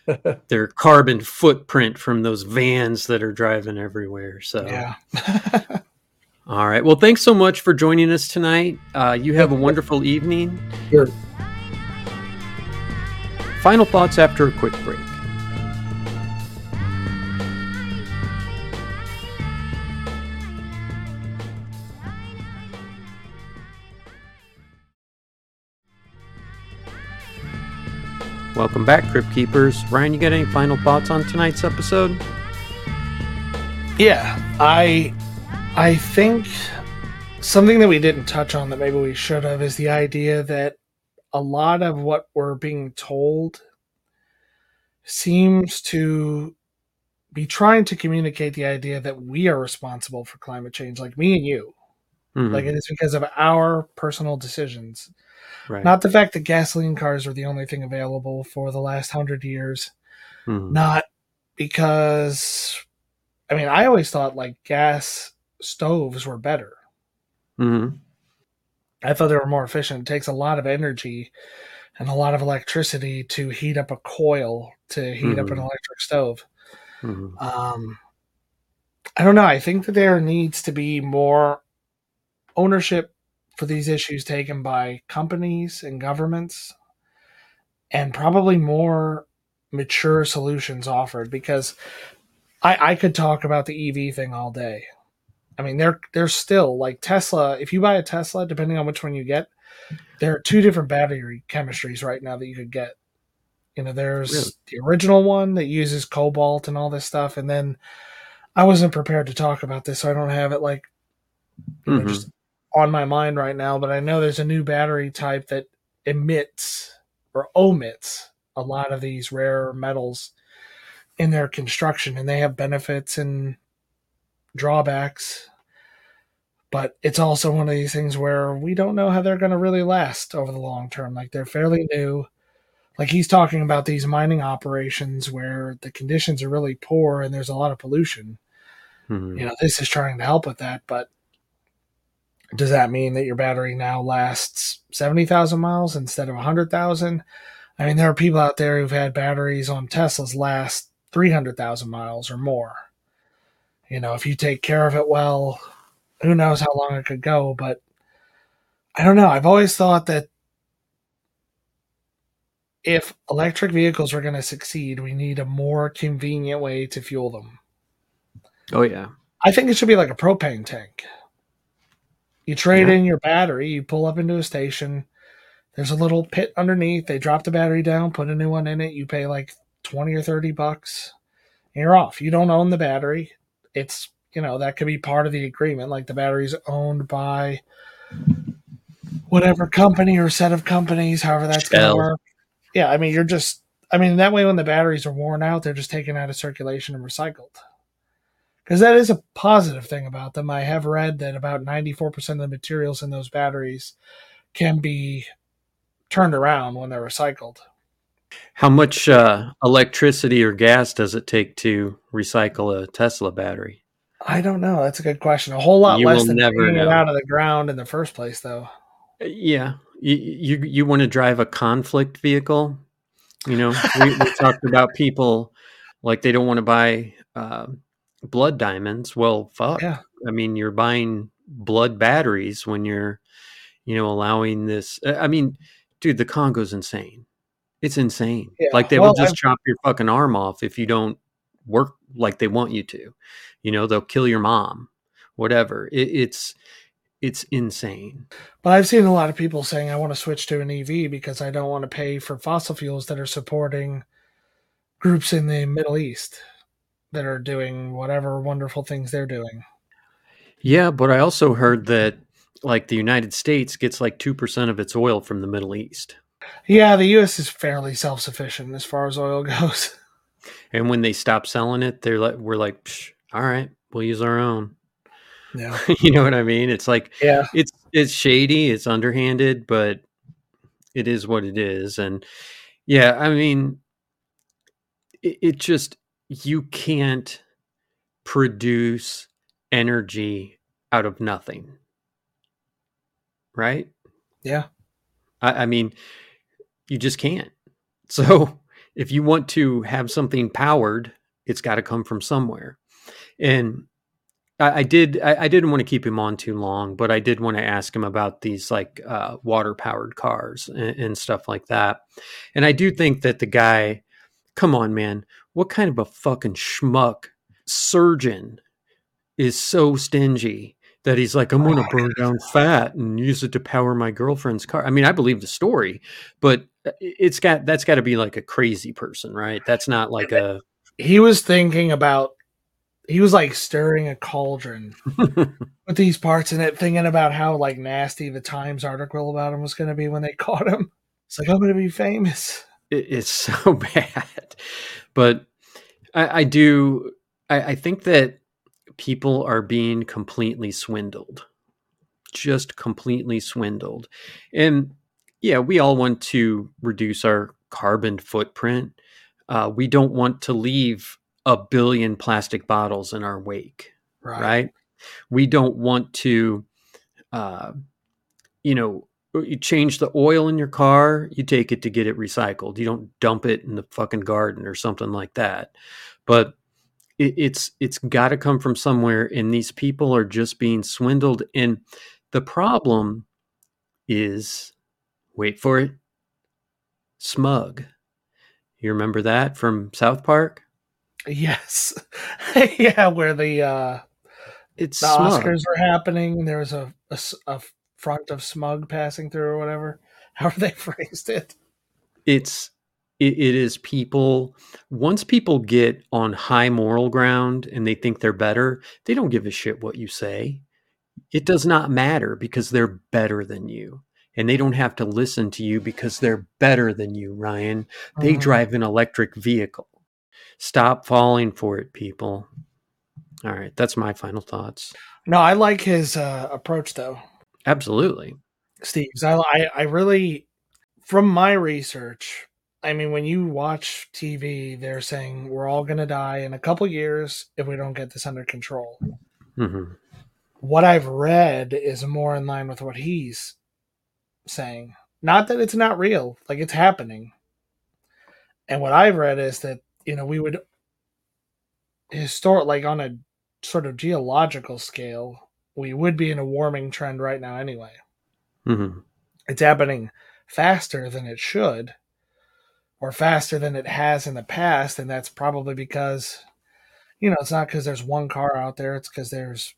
their carbon footprint from those vans that are driving everywhere. So yeah. all right. Well, thanks so much for joining us tonight. Uh, you have a wonderful evening. Sure. Final thoughts after a quick break. Welcome back, Crypt Keepers. Ryan, you got any final thoughts on tonight's episode? Yeah, I I think something that we didn't touch on that maybe we should have is the idea that a lot of what we're being told seems to be trying to communicate the idea that we are responsible for climate change, like me and you. Mm-hmm. Like it is because of our personal decisions. Right. Not the fact that gasoline cars are the only thing available for the last hundred years. Mm-hmm. Not because, I mean, I always thought like gas stoves were better. Mm-hmm. I thought they were more efficient. It takes a lot of energy and a lot of electricity to heat up a coil to heat mm-hmm. up an mm-hmm. electric stove. Mm-hmm. Um, I don't know. I think that there needs to be more ownership for these issues taken by companies and governments, and probably more mature solutions offered because I, I could talk about the EV thing all day. I mean, they're they're still like Tesla. If you buy a Tesla, depending on which one you get, there are two different battery chemistries right now that you could get. You know, there's really? the original one that uses cobalt and all this stuff, and then I wasn't prepared to talk about this, so I don't have it like mm-hmm. know, just on my mind right now. But I know there's a new battery type that emits or omits a lot of these rare metals in their construction, and they have benefits and drawbacks. But it's also one of these things where we don't know how they're going to really last over the long term. Like they're fairly new. Like he's talking about these mining operations where the conditions are really poor and there's a lot of pollution. Mm-hmm. You know, this is trying to help with that, but does that mean that your battery now lasts 70,000 miles instead of 100,000? I mean, there are people out there who've had batteries on Teslas last 300,000 miles or more. You know, if you take care of it well, who knows how long it could go, but I don't know. I've always thought that if electric vehicles are going to succeed, we need a more convenient way to fuel them. Oh yeah. I think it should be like a propane tank. You trade yeah. in your battery, you pull up into a station, there's a little pit underneath, they drop the battery down, put a new one in it, you pay like 20 or 30 bucks, and you're off. You don't own the battery it's you know that could be part of the agreement like the battery's owned by whatever company or set of companies however that's going to work yeah i mean you're just i mean that way when the batteries are worn out they're just taken out of circulation and recycled because that is a positive thing about them i have read that about 94% of the materials in those batteries can be turned around when they're recycled how much uh, electricity or gas does it take to recycle a Tesla battery? I don't know. That's a good question. A whole lot you less than never it out of the ground in the first place, though. Uh, yeah, you you, you want to drive a conflict vehicle? You know, we, we talked about people like they don't want to buy uh, blood diamonds. Well, fuck. Yeah. I mean, you're buying blood batteries when you're, you know, allowing this. Uh, I mean, dude, the Congo's insane. It's insane. Yeah. Like they well, will just I've, chop your fucking arm off if you don't work like they want you to. You know, they'll kill your mom, whatever. It, it's it's insane. But I've seen a lot of people saying I want to switch to an EV because I don't want to pay for fossil fuels that are supporting groups in the Middle East that are doing whatever wonderful things they're doing. Yeah, but I also heard that like the United States gets like 2% of its oil from the Middle East. Yeah, the U.S. is fairly self sufficient as far as oil goes. And when they stop selling it, they're like, we're like, all right, we'll use our own. Yeah, you know what I mean? It's like, yeah, it's it's shady, it's underhanded, but it is what it is. And yeah, I mean, it, it just you can't produce energy out of nothing, right? Yeah. I, I mean, you just can't. So if you want to have something powered, it's got to come from somewhere. And I, I did. I, I, didn't want to keep him on too long, but I did want to ask him about these like uh, water powered cars and, and stuff like that. And I do think that the guy, come on, man, what kind of a fucking schmuck surgeon is so stingy that he's like, I'm going to burn down fat and use it to power my girlfriend's car. I mean, I believe the story, but uh, it's got that's got to be like a crazy person, right? That's not like a. He was thinking about he was like stirring a cauldron with these parts in it, thinking about how like nasty the Times article about him was going to be when they caught him. It's like I'm going to be famous. It, it's so bad, but I, I do. I, I think that people are being completely swindled, just completely swindled, and yeah, we all want to reduce our carbon footprint. Uh, we don't want to leave a billion plastic bottles in our wake, right? right? We don't want to, uh, you know, you change the oil in your car, you take it to get it recycled. You don't dump it in the fucking garden or something like that. But it, it's it's got to come from somewhere, and these people are just being swindled. And the problem is, wait for it, smug. You remember that from South Park? Yes. yeah, where the uh it's the smug. Oscars were happening. There was a, a, a, front of smug passing through or whatever. However they phrased it. It's it, it is people once people get on high moral ground and they think they're better, they don't give a shit what you say. It does not matter because they're better than you and they don't have to listen to you because they're better than you, Ryan. They mm-hmm. drive an electric vehicle. Stop falling for it, people. All right, that's my final thoughts. No, I like his uh, approach though. Absolutely, Steve's. I, I I really, from my research, I mean, when you watch TV, they're saying we're all going to die in a couple years if we don't get this under control. Mm-hmm. What I've read is more in line with what he's saying. Not that it's not real, like it's happening. And what I've read is that, you know, we would historic like on a sort of geological scale, we would be in a warming trend right now anyway. Mm-hmm. It's happening faster than it should, or faster than it has in the past, and that's probably because, you know, it's not because there's one car out there; it's because there's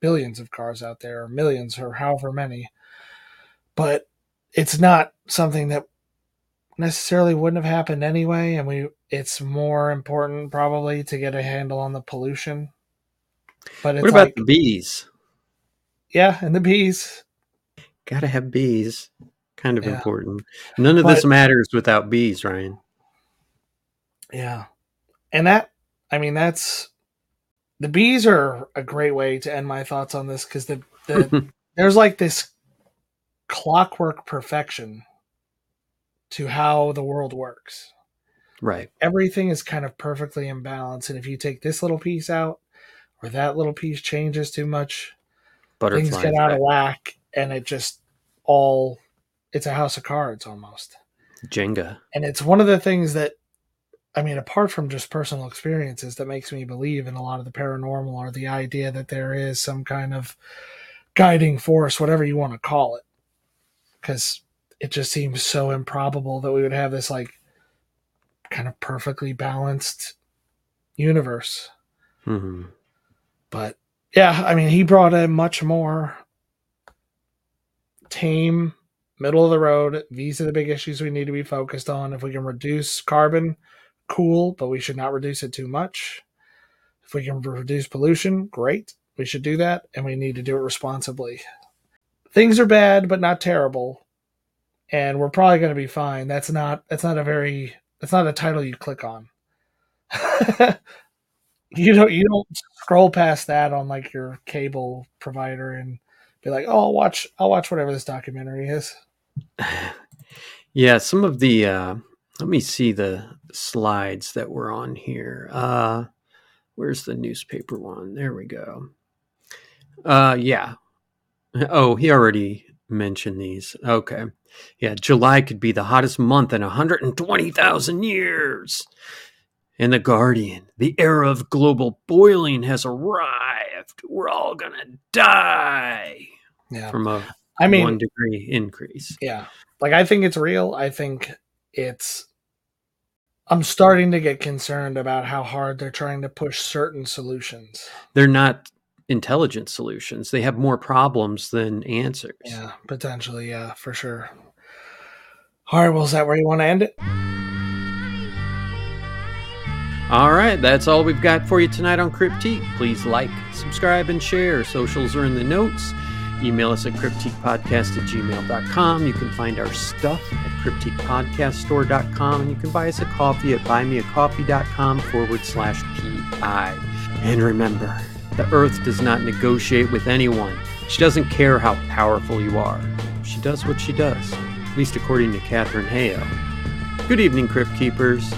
billions of cars out there, or millions, or however many but it's not something that necessarily wouldn't have happened anyway and we it's more important probably to get a handle on the pollution but what about like, the bees yeah and the bees gotta have bees kind of yeah. important none of but, this matters without bees ryan yeah and that i mean that's the bees are a great way to end my thoughts on this because the, the there's like this clockwork perfection to how the world works. Right. Everything is kind of perfectly in balance. And if you take this little piece out or that little piece changes too much, things get out of whack and it just all it's a house of cards almost. Jenga. And it's one of the things that I mean, apart from just personal experiences that makes me believe in a lot of the paranormal or the idea that there is some kind of guiding force, whatever you want to call it because it just seems so improbable that we would have this like kind of perfectly balanced universe. Mm-hmm. But yeah, I mean, he brought a much more tame, middle of the road. These are the big issues we need to be focused on. If we can reduce carbon, cool, but we should not reduce it too much. If we can reduce pollution, great. We should do that, and we need to do it responsibly things are bad but not terrible and we're probably going to be fine that's not that's not a very that's not a title you click on you don't you don't scroll past that on like your cable provider and be like oh i'll watch i'll watch whatever this documentary is yeah some of the uh let me see the slides that were on here uh where's the newspaper one there we go uh yeah Oh, he already mentioned these. Okay. Yeah, July could be the hottest month in 120,000 years. In The Guardian, the era of global boiling has arrived. We're all going to die. Yeah. From a I mean, one degree increase. Yeah. Like, I think it's real. I think it's. I'm starting to get concerned about how hard they're trying to push certain solutions. They're not intelligent solutions. They have more problems than answers. Yeah, potentially. Yeah, for sure. All right. Well, is that where you want to end it? All right, that's all we've got for you tonight on Cryptique. Please like, subscribe, and share. Socials are in the notes. Email us at cryptiquepodcast at gmail.com. You can find our stuff at cryptiquepodcaststore.com, and you can buy us a coffee at buymeacoffee.com forward slash PI. And remember, the Earth does not negotiate with anyone. She doesn't care how powerful you are. She does what she does, at least according to Catherine Hale. Good evening, Crypt Keepers.